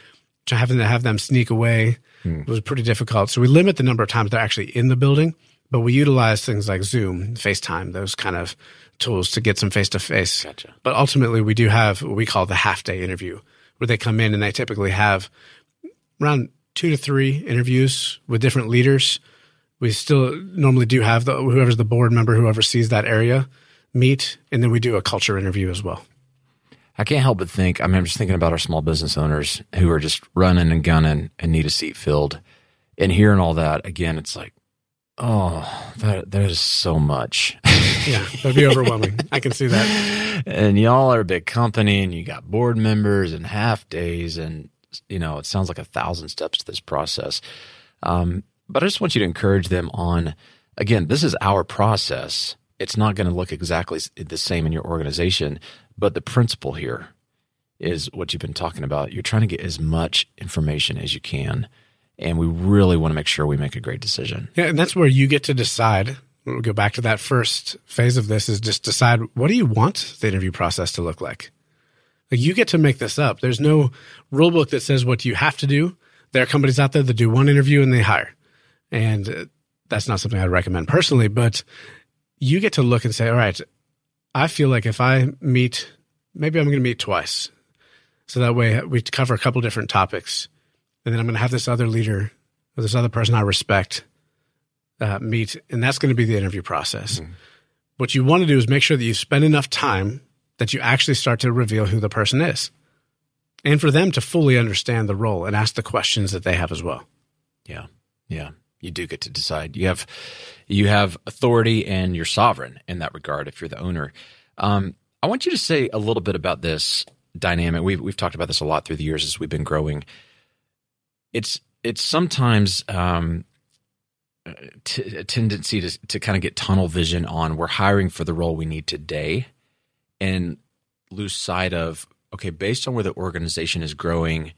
to having to have them sneak away hmm. was pretty difficult. So we limit the number of times they're actually in the building, but we utilize things like Zoom, FaceTime, those kind of tools to get some face to face. But ultimately, we do have what we call the half day interview, where they come in and they typically have around two to three interviews with different leaders. We still normally do have the whoever's the board member who oversees that area meet, and then we do a culture interview as well. I can't help but think. I mean, I'm just thinking about our small business owners who are just running and gunning and need a seat filled, and hearing all that again. It's like, oh, that that is so much. Yeah, that'd be overwhelming. [LAUGHS] I can see that. and y'all are a big company, and you got board members and half days, and you know, it sounds like a thousand steps to this process. Um, but I just want you to encourage them on. Again, this is our process. It's not going to look exactly the same in your organization, but the principle here is what you've been talking about. You're trying to get as much information as you can, and we really want to make sure we make a great decision. Yeah, and that's where you get to decide. We'll go back to that first phase of this is just decide what do you want the interview process to look like. Like you get to make this up. There's no rule book that says what you have to do. There are companies out there that do one interview and they hire, and uh, that's not something I'd recommend personally. But you get to look and say, all right, I feel like if I meet, maybe I'm going to meet twice, so that way we cover a couple different topics, and then I'm going to have this other leader or this other person I respect uh, meet, and that's going to be the interview process. What you want to do is make sure that you spend enough time that you actually start to reveal who the person is, and for them to fully understand the role and ask the questions that they have as well. Yeah. Yeah. You do get to decide. You have you have authority and you're sovereign in that regard if you're the owner. Um, I want you to say a little bit about this dynamic. We've we've talked about this a lot through the years as we've been growing. It's it's sometimes um, t- a tendency to to kind of get tunnel vision on we're hiring for the role we need today, and lose sight of okay, based on where the organization is growing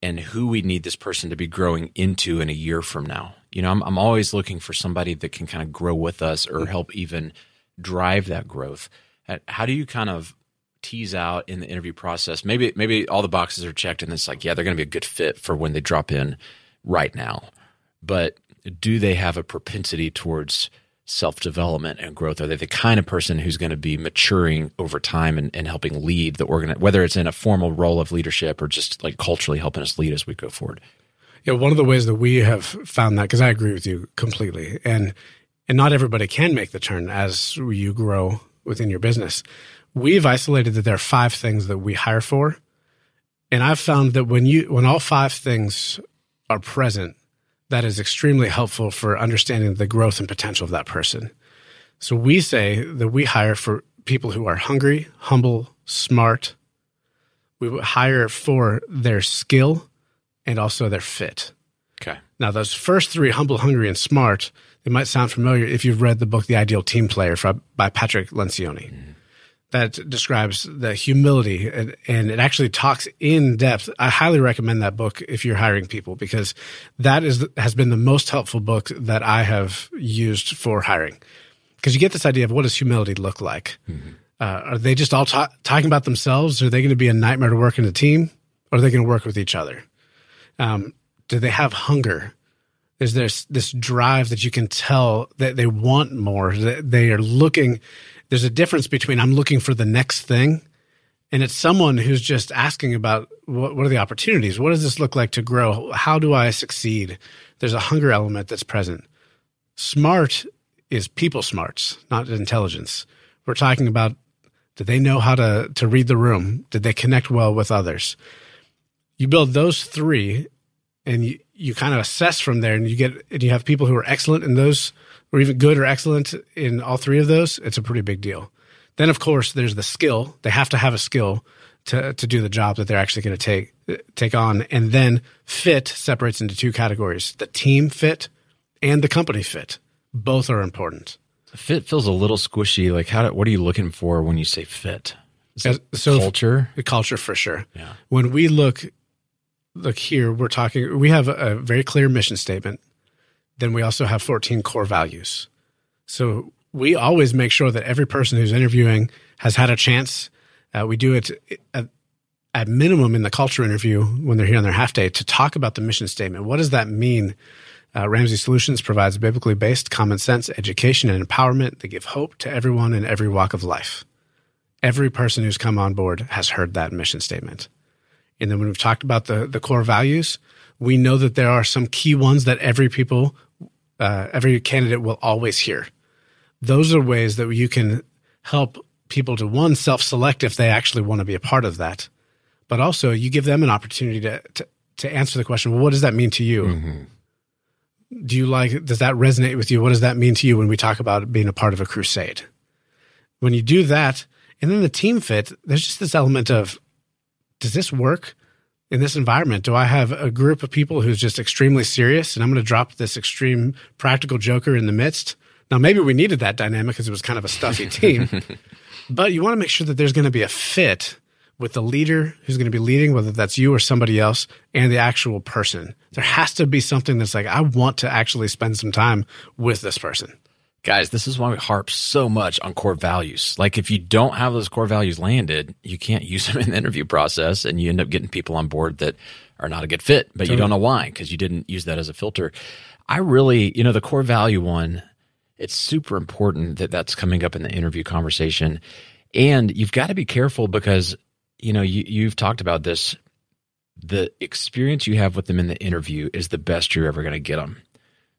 and who we need this person to be growing into in a year from now. You know, I'm, I'm always looking for somebody that can kind of grow with us or mm-hmm. help even drive that growth. How do you kind of tease out in the interview process? Maybe maybe all the boxes are checked and it's like, yeah, they're going to be a good fit for when they drop in right now. But do they have a propensity towards self development and growth? Are they the kind of person who's going to be maturing over time and, and helping lead the organ, whether it's in a formal role of leadership or just like culturally helping us lead as we go forward? Yeah, one of the ways that we have found that because I agree with you completely, and and not everybody can make the turn as you grow within your business. We've isolated that there are five things that we hire for, and I've found that when you when all five things are present, that is extremely helpful for understanding the growth and potential of that person. So we say that we hire for people who are hungry, humble, smart. We hire for their skill and also their fit. Okay. Now, those first three, humble, hungry, and smart, they might sound familiar if you've read the book The Ideal Team Player from, by Patrick Lencioni. That describes the humility and, and it actually talks in depth. I highly recommend that book if you're hiring people because that is has been the most helpful book that I have used for hiring. Because you get this idea of what does humility look like? Uh, are they just all ta- talking about themselves? Are they going to be a nightmare to work in a team? Or are they going to work with each other? Um, do they have hunger? Is there this drive that you can tell that they want more? That they are looking. There's a difference between I'm looking for the next thing, and it's someone who's just asking about what, what are the opportunities? What does this look like to grow? How do I succeed? There's a hunger element that's present. Smart is people smarts, not intelligence. We're talking about Did they know how to, to read the room? Did they connect well with others? You build those three and you, you kind of assess from there and you get, and you have people who are excellent in those or even good or excellent in all three of those. It's a pretty big deal. Then of course there's the skill. They have to have a skill to, to do the job that they're actually going to take, take on. And then fit separates into two categories, the team fit and the company fit. Both are important. Fit feels a little squishy. Like, how? Do, what are you looking for when you say fit? So culture, the culture for sure. Yeah. When we look look here, we're talking. We have a, very clear mission statement. Then we also have 14 core values. So we always make sure that every person who's interviewing has had a chance. Uh, we do it at, at minimum in the culture interview when they're here on their half day to talk about the mission statement. What does that mean? Uh, Ramsey Solutions provides biblically based common sense education and empowerment that give hope to everyone in every walk of life. Every person who's come on board has heard that mission statement. And then when we've talked about the, the core values, we know that there are some key ones that every people, uh, every candidate will always hear. Those are ways that you can help people to one self select if they actually want to be a part of that, but also you give them an opportunity to, to, to answer the question, well, what does that mean to you? Mm-hmm do you like does that resonate with you what does that mean to you when we talk about being a part of a crusade when you do that and then the team fit there's just this element of does this work in this environment do i have a group of people who's just extremely serious and i'm going to drop this extreme practical joker in the midst now maybe we needed that dynamic because it was kind of a stuffy [LAUGHS] team but you want to make sure that there's going to be a fit with the leader who's going to be leading, whether that's you or somebody else, and the actual person. There has to be something that's like, I want to actually spend some time with this person. Guys, this is why we harp so much on core values. Like, if you don't have those core values landed, you can't use them [LAUGHS] in the interview process, and you end up getting people on board that are not a good fit, but totally. you don't know why because you didn't use that as a filter. I really, you know, the core value one, it's super important that that's coming up in the interview conversation. And you've got to be careful because you know, you, you've talked about this. The experience you have with them in the interview is the best you're ever going to get them.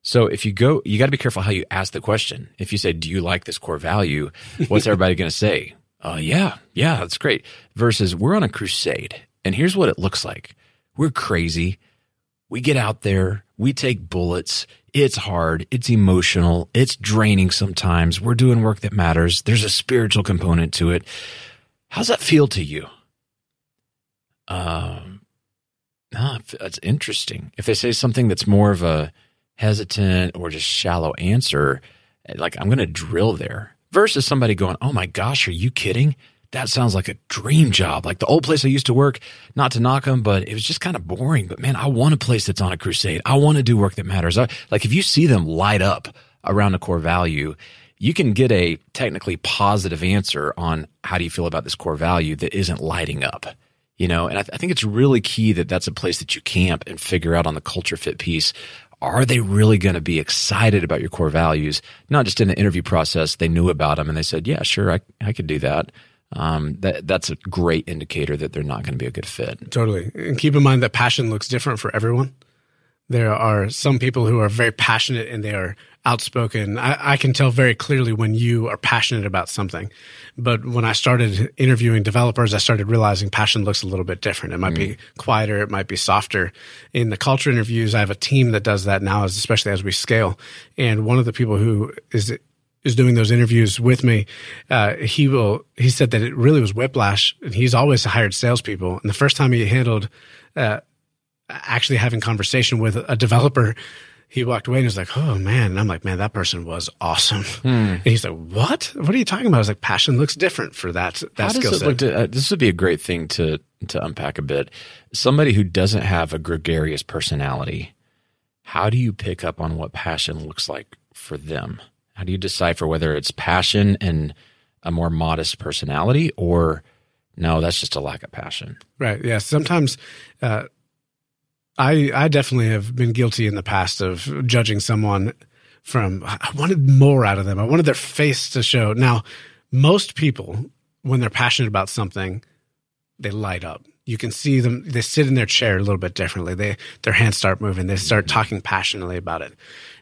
So if you go, you got to be careful how you ask the question. If you say, "Do you like this core value?" What's [LAUGHS] everybody going to say? Uh, yeah, yeah, that's great. Versus, we're on a crusade, and here's what it looks like: we're crazy. We get out there, we take bullets. It's hard. It's emotional. It's draining sometimes. We're doing work that matters. There's a spiritual component to it. How's that feel to you? Um, ah, that's interesting. If they say something that's more of a hesitant or just shallow answer, like I'm going to drill there versus somebody going, Oh my gosh, are you kidding? That sounds like a dream job. Like the old place I used to work, not to knock them, but it was just kind of boring. But man, I want a place that's on a crusade. I want to do work that matters. I, like if you see them light up around a core value, you can get a technically positive answer on how do you feel about this core value that isn't lighting up you know and I, th- I, think it's really key that that's a place that you camp and figure out on the culture fit piece are they really going to be excited about your core values? Not just in the interview process they knew about them and they said yeah sure i, I could do that. Um, that that's a great indicator that they're not going to be a good fit. Totally. And keep in mind that passion looks different for everyone. There are some people who are very passionate and they are outspoken. I, I, can tell very clearly when you are passionate about something. But when I started interviewing developers, I started realizing passion looks a little bit different. It might mm. be quieter, it might be softer. In the culture interviews, I have a team that does that now, especially as we scale. And one of the people who is is doing those interviews with me, uh, he will. He said that it really was whiplash, and he's always hired salespeople. And the first time he handled uh, actually having conversation with a developer he walked away and was like, "Oh man!" And I'm like, "Man, that person was awesome." Hmm. And he's like, "What? What are you talking about?" I was like, "Passion looks different for that that skill set." Uh, this would be a great thing to to unpack a bit. Somebody who doesn't have a gregarious personality, how do you pick up on what passion looks like for them? How do you decipher whether it's passion and a more modest personality, or no, that's just a lack of passion? Right. Yeah. Sometimes. Uh, I I definitely have been guilty in the past of judging someone from I wanted more out of them. I wanted their face to show. Now, most people when they're passionate about something, they light up. You can see them they sit in their chair a little bit differently. They their hands start moving. They start talking passionately about it.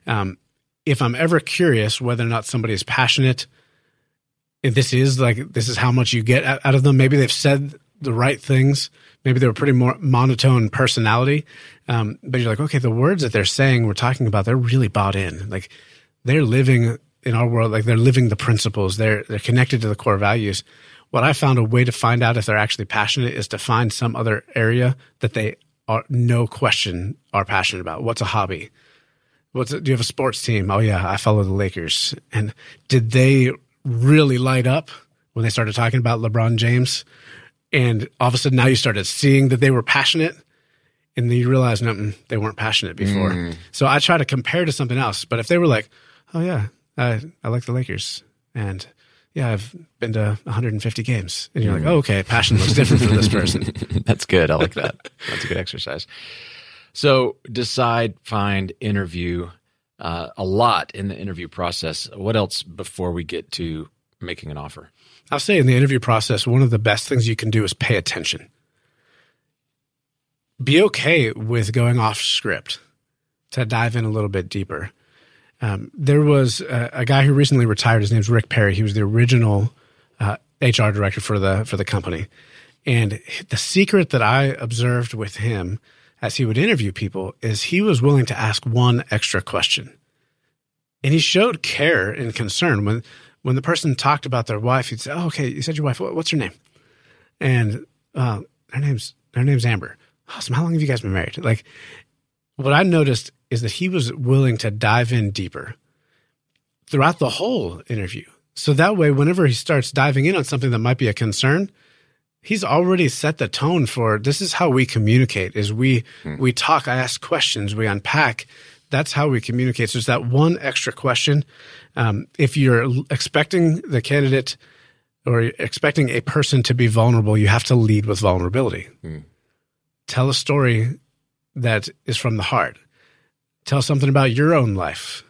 Um, if I'm ever curious whether or not somebody is passionate, and this is like this is how much you get out of them. Maybe they've said the right things. Maybe they're a pretty more monotone personality, um, but you're like, okay, the words that they're saying, we're talking about, they're really bought in. Like they're living in our world, like they're living the principles. They're they're connected to the core values. What I found a way to find out if they're actually passionate is to find some other area that they are no question are passionate about. What's a hobby? What's a, do you have a sports team? Oh yeah, I follow the Lakers. And did they really light up when they started talking about LeBron James? And all of a sudden now you started seeing that they were passionate and then you realize no, mm, they weren't passionate before. Mm. So I try to compare to something else. But if they were like, oh yeah, I, I like the Lakers and yeah, I've been to 150 games. And you're mm. like, oh, okay, passion looks different for this person. [LAUGHS] That's good. I like that. That's a good exercise. So decide, find, interview. Uh, a lot in the interview process. What else before we get to making an offer? I'll say in the interview process, one of the best things you can do is pay attention. Be okay with going off script to dive in a little bit deeper. Um, there was a, a, guy who recently retired. His name's Rick Perry. He was the original uh, HR director for the for the company. And the secret that I observed with him as he would interview people is he was willing to ask one extra question. And he showed care and concern when when the person talked about their wife. He'd say, "Oh, okay, you said your wife. what's her name?" And uh, her name's her name's Amber. Awesome. How long have you guys been married? Like, what I noticed is that he was willing to dive in deeper throughout the whole interview. So that way, whenever he starts diving in on something that might be a concern, he's already set the tone for this is how we communicate is we hmm. we talk, I ask questions, we unpack. That's how we communicate. So it's that one extra question. Um, if you're expecting the candidate or expecting a person to be vulnerable, you have to lead with vulnerability. Hmm. Tell a story that is from the heart tell something about your own life.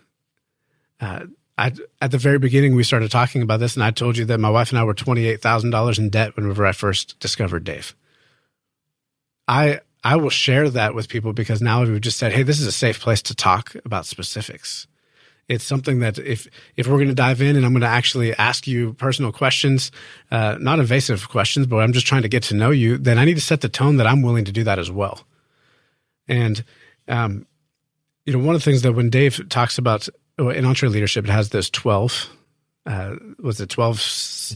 Uh, I, at the very beginning, we started talking about this, and I told you that my wife and I were twenty-eight thousand dollars in debt whenever I first discovered Dave. I I will share that with people because now we've just said, hey, this is a safe place to talk about specifics. It's something that if if we're going to dive in and I'm going to actually ask you personal questions, uh, not invasive questions, but I'm just trying to get to know you, then I need to set the tone that I'm willing to do that as well. And um, you know, one of the things that when Dave talks about oh, in EntreLeadership, it has those 12, uh, was it 12?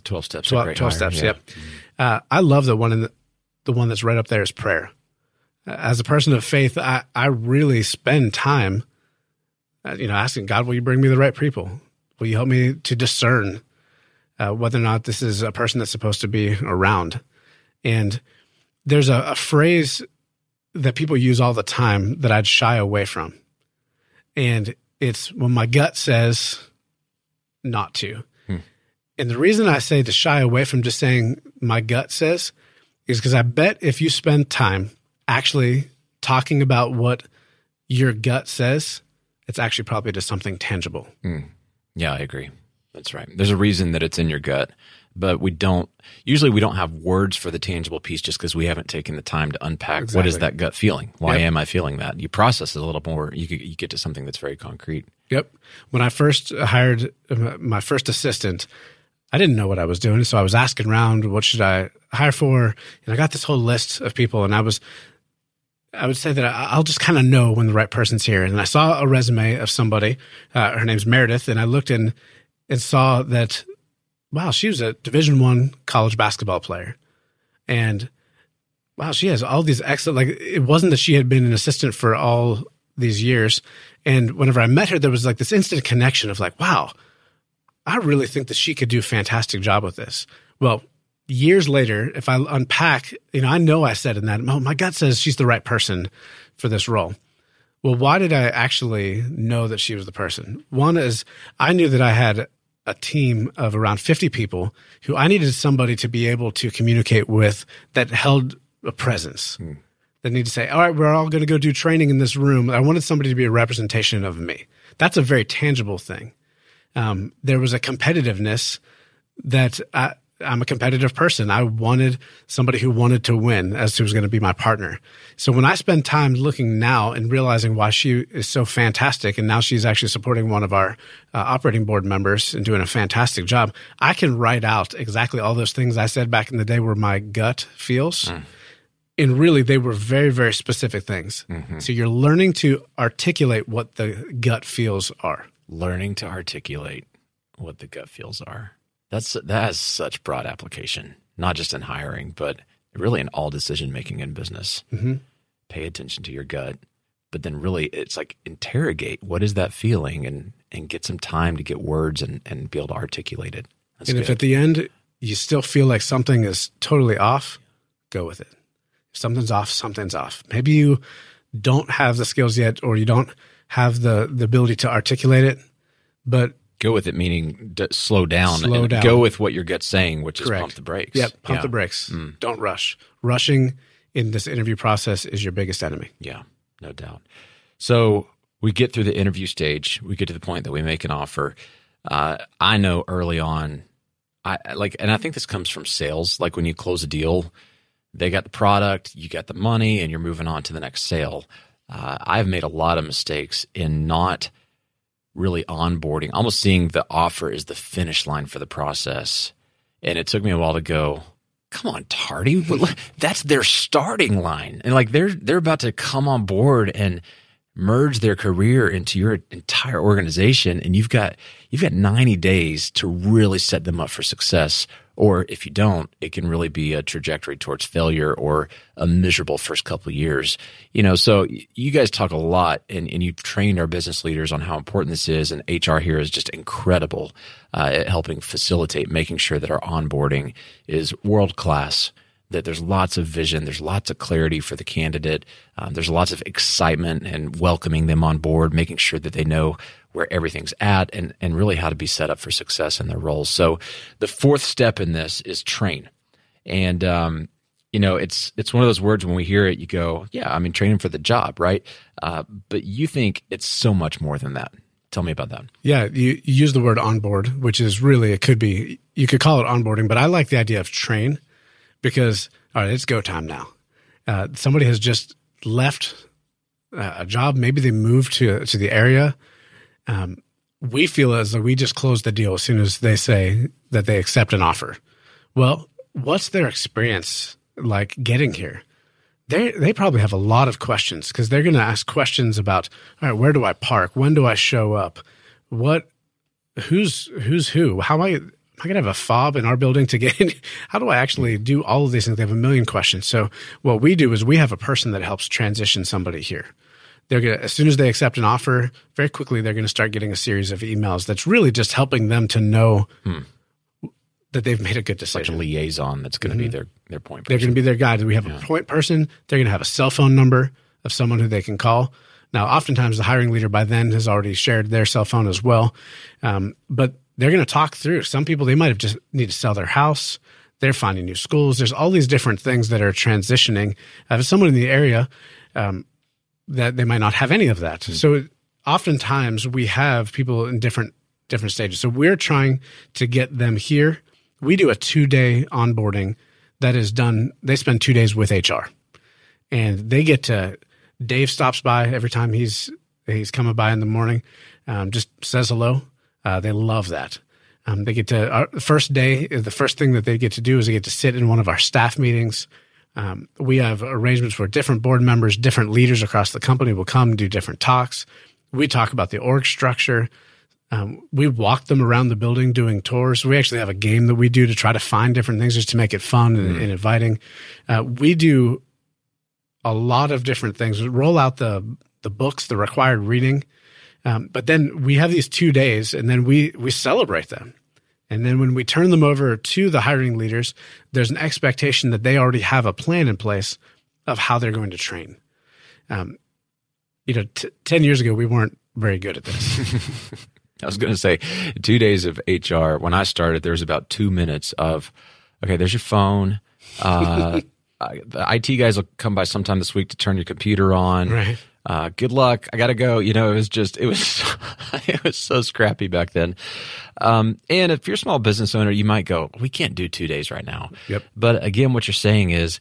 12 steps. 12, 12 steps. Yeah. Yep. Uh, I love the one in the, the one that's right up there is prayer. As a person of faith, I, I really spend time, uh, you know, asking God, will you bring me the right people? Will you help me to discern uh, whether or not this is a person that's supposed to be around? And there's a, a phrase that people use all the time that I'd shy away from and it's when my gut says not to. Hmm. And the reason I say to shy away from just saying my gut says is because I bet if you spend time actually talking about what your gut says, it's actually probably just something tangible. Hmm. Yeah, I agree. That's right. There's a reason that it's in your gut but we don't usually we don't have words for the tangible piece just because we haven't taken the time to unpack exactly. what is that gut feeling why yep. am i feeling that you process it a little more you, you get to something that's very concrete yep when i first hired uh, my first assistant i didn't know what i was doing so i was asking around what should i hire for and i got this whole list of people and i was I would say that I'll just kind of know when the right person's here. And I saw a resume of somebody. Uh, her name's Meredith, and I looked in and saw that wow, she was a Division One college basketball player, and wow, she has all these excellent. Like it wasn't that she had been an assistant for all these years, and whenever I met her, there was like this instant connection of like, wow, I really think that she could do a fantastic job with this. Well, years later, if I unpack, you know, I know I said in that, oh, my gut says she's the right person for this role. Well, why did I actually know that she was the person? One is I knew that I had a team of around 50 people who I needed somebody to be able to communicate with that held a presence. Hmm. That need to say, all right, we're all going to go do training in this room. I wanted somebody to be a representation of me. That's a very tangible thing. Um, there was a competitiveness that I, I'm a competitive person. I wanted somebody who wanted to win as who was going to be my partner. So when I spend time looking now and realizing why she is so fantastic, and now she's actually supporting one of our uh, operating board members and doing a fantastic job, I can write out exactly all those things I said back in the day where my gut feels. Mm. And really, they were very, very specific things. Mm-hmm. So you're learning to articulate what the gut feels are. Learning to articulate what the gut feels are. That's that has such broad application, not just in hiring, but really in all decision making in business. Mm-hmm. Pay attention to your gut, but then really it's like interrogate what is that feeling and and get some time to get words and and be able to articulate it. That's and good. if at the end you still feel like something is totally off, go with it. If something's off, something's off. Maybe you don't have the skills yet, or you don't have the the ability to articulate it, but go with it meaning d- slow down slow down. go with what your gut's saying which is pump the brakes. Yep pump yeah. the brakes. Mm. don't rush. Rushing in this interview process is your biggest enemy. Yeah no doubt. So we get through the interview stage. We get to the point that we make an offer. Uh, i know early on i like and i think this comes from sales. Like when you close a deal they got the product you got the money and you're moving on to the next sale. Uh, i've made a lot of mistakes in not really onboarding, almost seeing the offer as the finish line for the process. And it took me a while to go, come on, Tardy, that's their starting line. And like they're they're about to come on board and merge their career into your entire organization and you've got you've got 90 days to really set them up for success or if you don't, it can really be a trajectory towards failure or a miserable first couple years. You know, so you guys talk a lot and, and you've trained our business leaders on how important this is. And HR here is just incredible uh, at helping facilitate making sure that our onboarding is world class that there's lots of vision, there's lots of clarity for the candidate, um, there's lots of excitement and welcoming them on board, making sure that they know where everything's at and, and really how to be set up for success in their roles. So the fourth step in this is train. And, um, you know, it's it's one of those words when we hear it, you go, yeah, I mean, training for the job, right? Uh, but you think it's so much more than that. Tell me about that. Yeah, you, you use the word onboard, which is really it could be you could call it onboarding, but I like the idea of train because all right, it's go time now. Uh, somebody has just left uh, a job. Maybe they moved to to the area um, we feel as though we just close the deal as soon as they say that they accept an offer. Well, what's their experience like getting here? They they probably have a lot of questions because they're going to ask questions about all right, where do I park? When do I show up? What who's who's who? How am I I to have a fob in our building to get in? [LAUGHS] How do I actually do all of these things? They have a million questions. So what we do is we have a person that helps transition somebody here they're gonna as soon as they accept an offer, very quickly they're going to start getting a series of emails that's really just helping them to know hmm. that they've made a good decision. Like a liaison that's going to mm-hmm. be their their point. Person. They're going to be their guide. We have yeah. a point person. They're going to have a cell phone number of someone who they can call. Now, oftentimes the hiring leader by then has already shared their cell phone as well, um, but they're going to talk through. Some people they might have just need to sell their house. They're finding new schools. There's all these different things that are transitioning. Uh, if someone in the area, um, that they might not have any of that. Mm-hmm. So oftentimes we have people in different different stages. So we're trying to get them here. We do a two day onboarding that is done. They spend two days with HR, and they get to. Dave stops by every time he's he's coming by in the morning, um, just says hello. Uh, they love that. Um, they get to our first day. The first thing that they get to do is they get to sit in one of our staff meetings. Um, we have arrangements where different board members, different leaders across the company will come do different talks. We talk about the org structure. Um, we walk them around the building doing tours. We actually have a game that we do to try to find different things just to make it fun and, mm. and inviting. Uh, we do a lot of different things. We roll out the the books, the required reading, um, but then we have these two days, and then we we celebrate them. And then when we turn them over to the hiring leaders, there's an expectation that they already have a plan in place of how they're going to train. Um, you know, t- 10 years ago, we weren't very good at this. [LAUGHS] I was going to say, two days of HR. When I started, there was about two minutes of, okay, there's your phone. Uh, [LAUGHS] the IT guys will come by sometime this week to turn your computer on. Right. Uh, good luck. I got to go. You know, it was just, it was, [LAUGHS] it was so scrappy back then. Um, and if you're a small business owner, you might go, we can't do two days right now. Yep. But again, what you're saying is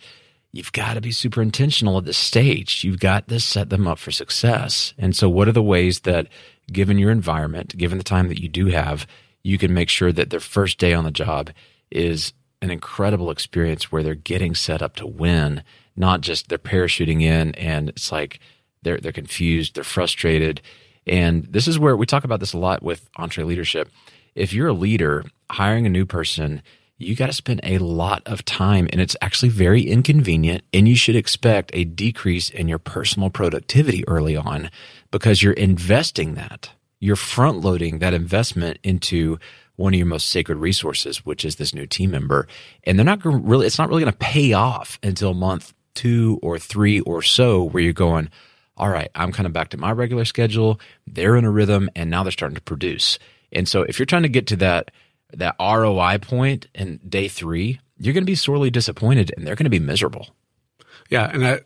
you've got to be super intentional at this stage. You've got to set them up for success. And so what are the ways that given your environment, given the time that you do have, you can make sure that their first day on the job is an incredible experience where they're getting set up to win, not just they're parachuting in and it's like they're they're confused, they're frustrated. And this is where we talk about this a lot with EntreLeadership. If you're a leader hiring a new person, you got to spend a lot of time and it's actually very inconvenient and you should expect a decrease in your personal productivity early on because you're investing that. You're front loading that investment into one of your most sacred resources, which is this new team member. And they're not really, it's not really going to pay off until month two or three or so where you're going, all right, I'm kind of back to my regular schedule. They're in a rhythm and now they're starting to produce. And so if you're trying to get to that, that ROI point in day three, you're going to be sorely disappointed and they're going to be miserable. Yeah. And I,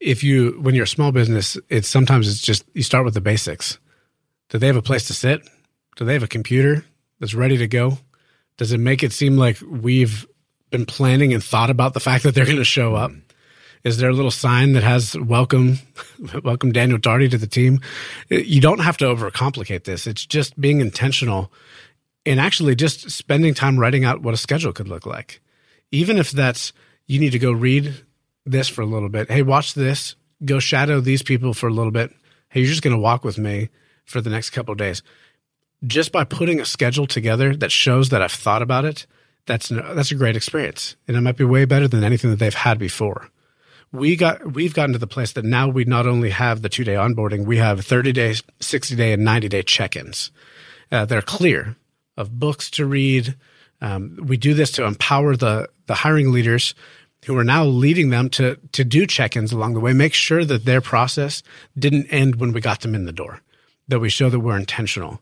if you, when you're a small business, it's sometimes it's just, you start with the basics. Do they have a place to sit? Do they have a computer that's ready to go? Does it make it seem like we've been planning and thought about the fact that they're going to show up? Is there a little sign that has welcome, [LAUGHS] welcome Daniel Darty to the team? You don't have to overcomplicate this. It's just being intentional and actually just spending time writing out what a schedule could look like. Even if that's, you need to go read this for a little bit. Hey, watch this. Go shadow these people for a little bit. Hey, you're just going to walk with me for the next couple days. Just by putting a schedule together that shows that I've thought about it, that's that's a great experience, and it might be way better than anything that they've had before. We got we've gotten to the place that now we not only have the two day onboarding, we have thirty days, sixty day, and ninety day check ins. Uh, they're clear of books to read. Um, we do this to empower the the hiring leaders who are now leading them to to do check-ins along the way. Make sure that their process didn't end when we got them in the door. That we show that we're intentional.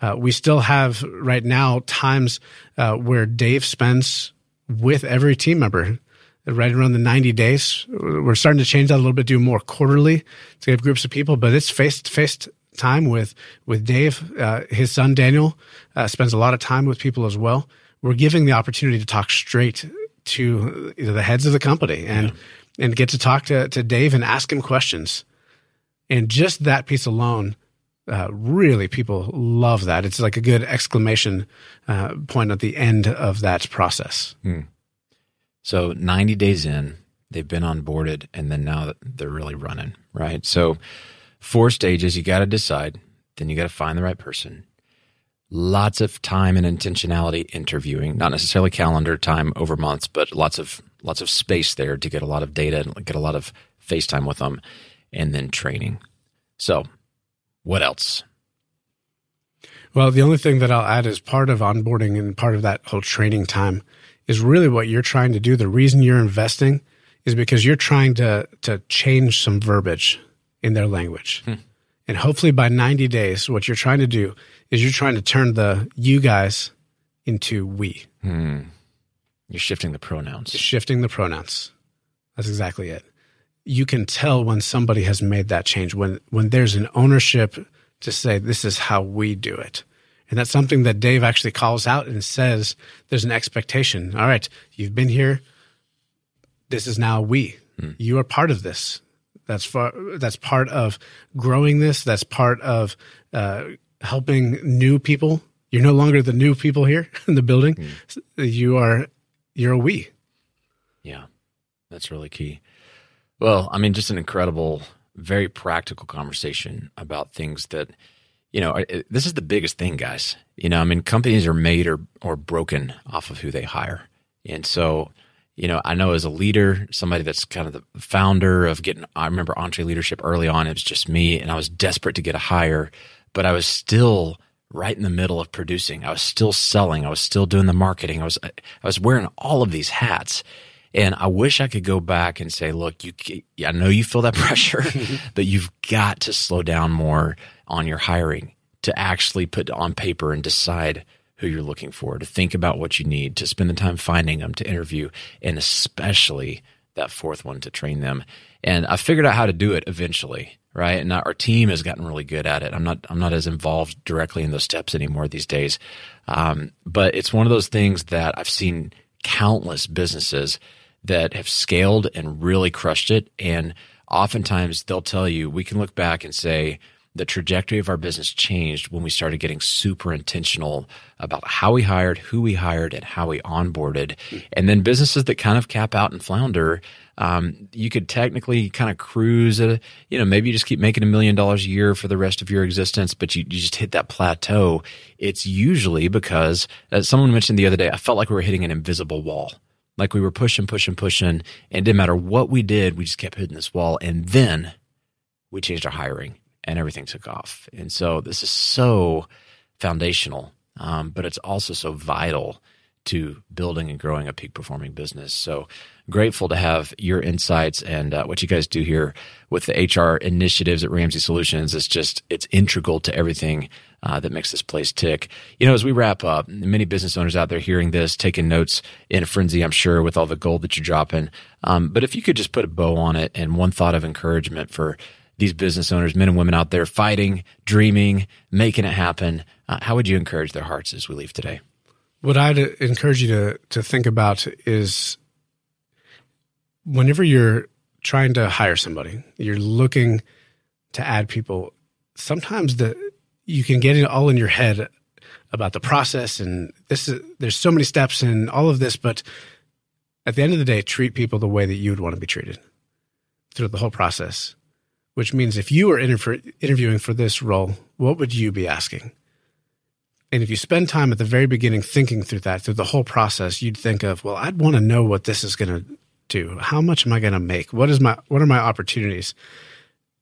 Uh, we still have right now times uh, where Dave spends with every team member right around the 90 days. We're starting to change that a little bit, do more quarterly to have groups of people, but it's face to face time with with Dave. Uh, his son Daniel uh, spends a lot of time with people as well. We're giving the opportunity to talk straight to you know, the heads of the company and yeah. and get to talk to to Dave and ask him questions. And just that piece alone, uh, really, people love that. It's like a good exclamation uh, point at the end of that process. Hmm. So ninety days in, they've been onboarded, and then now they're really running right. So four stages. You got to decide. Then you got to find the right person. Lots of time and intentionality interviewing, not necessarily calendar time over months, but lots of lots of space there to get a lot of data and get a lot of FaceTime with them, and then training. So, what else? Well, the only thing that I'll add is part of onboarding and part of that whole training time is really what you're trying to do. The reason you're investing is because you're trying to to change some verbiage in their language. Hmm. And hopefully by 90 days, what you're trying to do is you're trying to turn the you guys into we. Hmm. You're shifting the pronouns. You're shifting the pronouns. That's exactly it. You can tell when somebody has made that change, when, when there's an ownership to say, this is how we do it. And that's something that Dave actually calls out and says there's an expectation. All right, you've been here. This is now we. Hmm. You are part of this. That's far, that's part of growing this. That's part of uh, helping new people. You're no longer the new people here [LAUGHS] in the building. Mm. You are you're a we. Yeah, that's really key. Well, I mean, just an incredible, very practical conversation about things that you know. This is the biggest thing, guys. You know, I mean, companies are made or or broken off of who they hire, and so you know, I know as a leader, somebody that's kind of the founder of getting, I remember EntreLeadership early on, it was just me and I was desperate to get a hire, but I was still right in the middle of producing. I was still selling. I was still doing the marketing. I was, I was wearing all of these hats. And I wish I could go back and say, look, you, I know you feel that [LAUGHS] pressure, [LAUGHS] but you've got to slow down more on your hiring to actually put on paper and decide who you're looking for, to think about what you need, to spend the time finding them, to interview, and especially that fourth one to train them. And I figured out how to do it eventually, right? And our team has gotten really good at it. I'm not I'm not as involved directly in those steps anymore these days, um, but it's one of those things that I've seen countless businesses that have scaled and really crushed it. And oftentimes they'll tell you we can look back and say the trajectory of our business changed when we started getting super intentional about how we hired, who we hired, and how we onboarded. And then businesses that kind of cap out and flounder, um, you could technically kind of cruise at, you know, maybe you just keep making a million dollars a year for the rest of your existence, but you, you just hit that plateau. It's usually because, as someone mentioned the other day, I felt like we were hitting an invisible wall. Like we were pushing, pushing, pushing, and it didn't matter what we did, we just kept hitting this wall. And then we changed our hiring and everything took off. And so this is so foundational, um, but it's also so vital to building and growing a peak performing business. So grateful to have your insights and uh, what you guys do here with the HR initiatives at Ramsey Solutions. It's just it's integral to everything uh, that makes this place tick. You know, as we wrap up, many business owners out there hearing this, taking notes in a frenzy, I'm sure, with all the gold that you're dropping. Um, but if you could just put a bow on it and one thought of encouragement for these business owners, men and women out there fighting, dreaming, making it happen, uh, how would you encourage their hearts as we leave today? What I'd encourage you to to think about is whenever you're trying to hire somebody, you're looking to add people. Sometimes the you can get it all in your head about the process and this is there's so many steps and all of this, but at the end of the day, treat people the way that you would want to be treated through the whole process which means if you were inter- interviewing for this role, what would you be asking? And if you spend time at the very beginning thinking through that, through the whole process, you'd think of, well, I'd want to know what this is going to do. How much am I going to make? What is my what are my opportunities?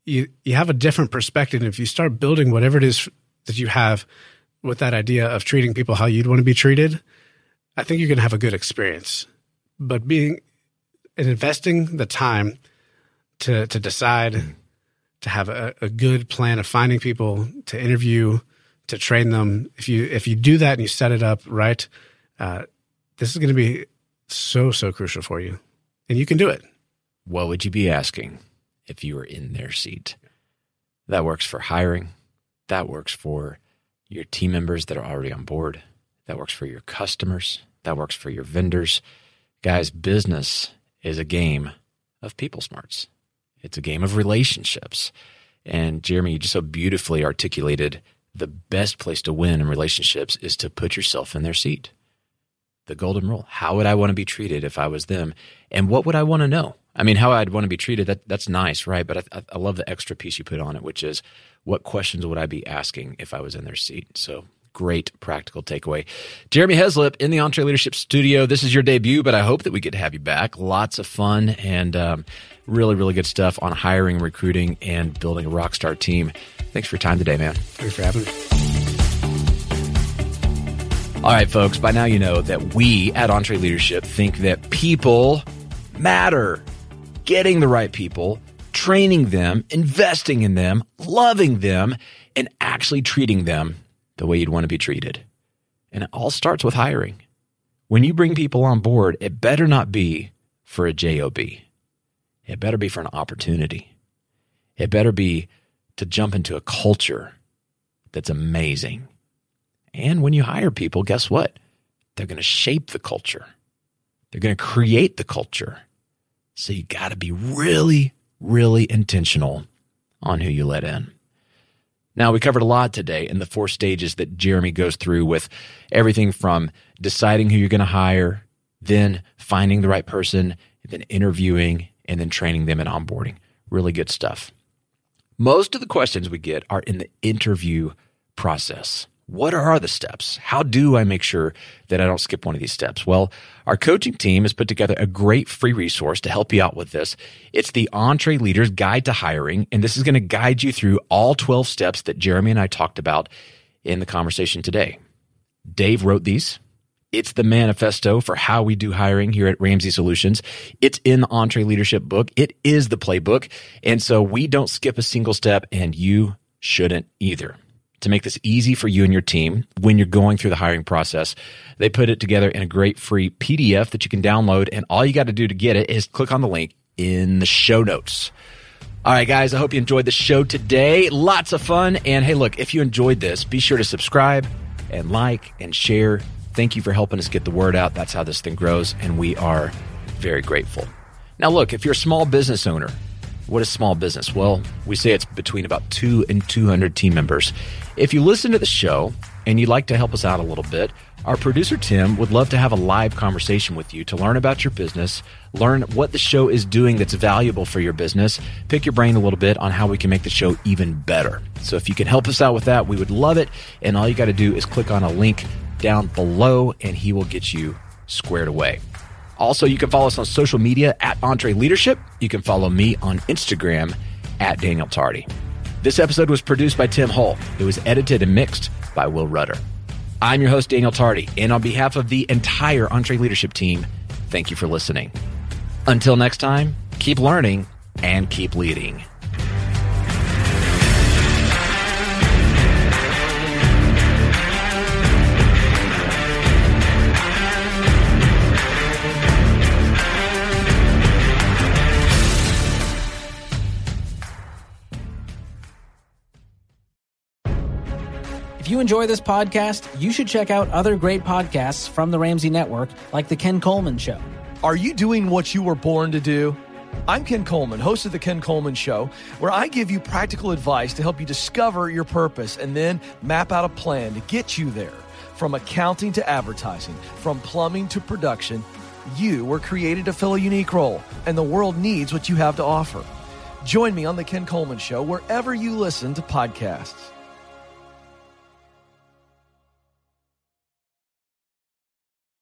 You you have a different perspective if you start building whatever it is that you have with that idea of treating people how you'd want to be treated. I think you're going to have a good experience. But being and investing the time to to decide mm-hmm. To have a, a good plan of finding people to interview, to train them. If you if you do that and you set it up right, uh, this is going to be so so crucial for you, and you can do it. What would you be asking if you were in their seat? That works for hiring. That works for your team members that are already on board. That works for your customers. That works for your vendors. Guys, business is a game of people smarts. It's a game of relationships. And Jeremy, you just so beautifully articulated the best place to win in relationships is to put yourself in their seat. The golden rule. How would I want to be treated if I was them? And what would I want to know? I mean, how I'd want to be treated, that, that's nice, right? But I, I love the extra piece you put on it, which is what questions would I be asking if I was in their seat? So great practical takeaway. Jeremy Hezlep in the EntreLeadership Studio. This is your debut, but I hope that we get to have you back. Lots of fun and um, really, really good stuff on hiring, recruiting, and building a rock star team. Thanks for your time today, man. Thanks for having me. All right, folks, by now you know that we at EntreLeadership think that people matter. Getting the right people, training them, investing in them, loving them, and actually treating them the way you'd want to be treated. And it all starts with hiring. When you bring people on board, it better not be for a job. It better be for an opportunity. It better be to jump into a culture that's amazing. And when you hire people, guess what? They're going to shape the culture. They're going to create the culture. So you got to be really, really intentional on who you let in. Now, we covered a lot today in the four stages that Jeremy goes through with everything from deciding who you're going to hire, then finding the right person, then interviewing, and then training them and onboarding. Really good stuff. Most of the questions we get are in the interview process. What are the steps? How do I make sure that I don't skip one of these steps? Well, our coaching team has put together a great free resource to help you out with this. It's the EntreLeader's Guide to Hiring, and this is going to guide you through all 12 steps that Jeremy and I talked about in the conversation today. Dave wrote these. It's the manifesto for how we do hiring here at Ramsey Solutions. It's in the EntreLeadership book. It is the playbook. And so we don't skip a single step, and you shouldn't either to make this easy for you and your team when you're going through the hiring process. They put it together in a great free PDF that you can download. And all you got to do to get it is click on the link in the show notes. All right, guys, I hope you enjoyed the show today. Lots of fun. And hey, look, if you enjoyed this, be sure to subscribe and like and share. Thank you for helping us get the word out. That's how this thing grows. And we are very grateful. Now, look, if you're a small business owner, what is small business? Well, we say it's between about two and 200 team members. If you listen to the show and you'd like to help us out a little bit, our producer Tim would love to have a live conversation with you to learn about your business, learn what the show is doing that's valuable for your business, pick your brain a little bit on how we can make the show even better. So if you can help us out with that, we would love it. And all you got to do is click on a link down below and he will get you squared away. Also, you can follow us on social media at EntreLeadership. You can follow me on Instagram at Daniel Tardy. This episode was produced by Tim Hull. It was edited and mixed by Will Rudder. I'm your host, Daniel Tardy, and on behalf of the entire EntreLeadership team, thank you for listening. Until next time, keep learning and keep leading. If you enjoy this podcast, you should check out other great podcasts from the Ramsey Network, like The Ken Coleman Show. Are you doing what you were born to do? I'm Ken Coleman, host of The Ken Coleman Show, where I give you practical advice to help you discover your purpose and then map out a plan to get you there. From accounting to advertising, from plumbing to production, you were created to fill a unique role, and the world needs what you have to offer. Join me on The Ken Coleman Show wherever you listen to podcasts.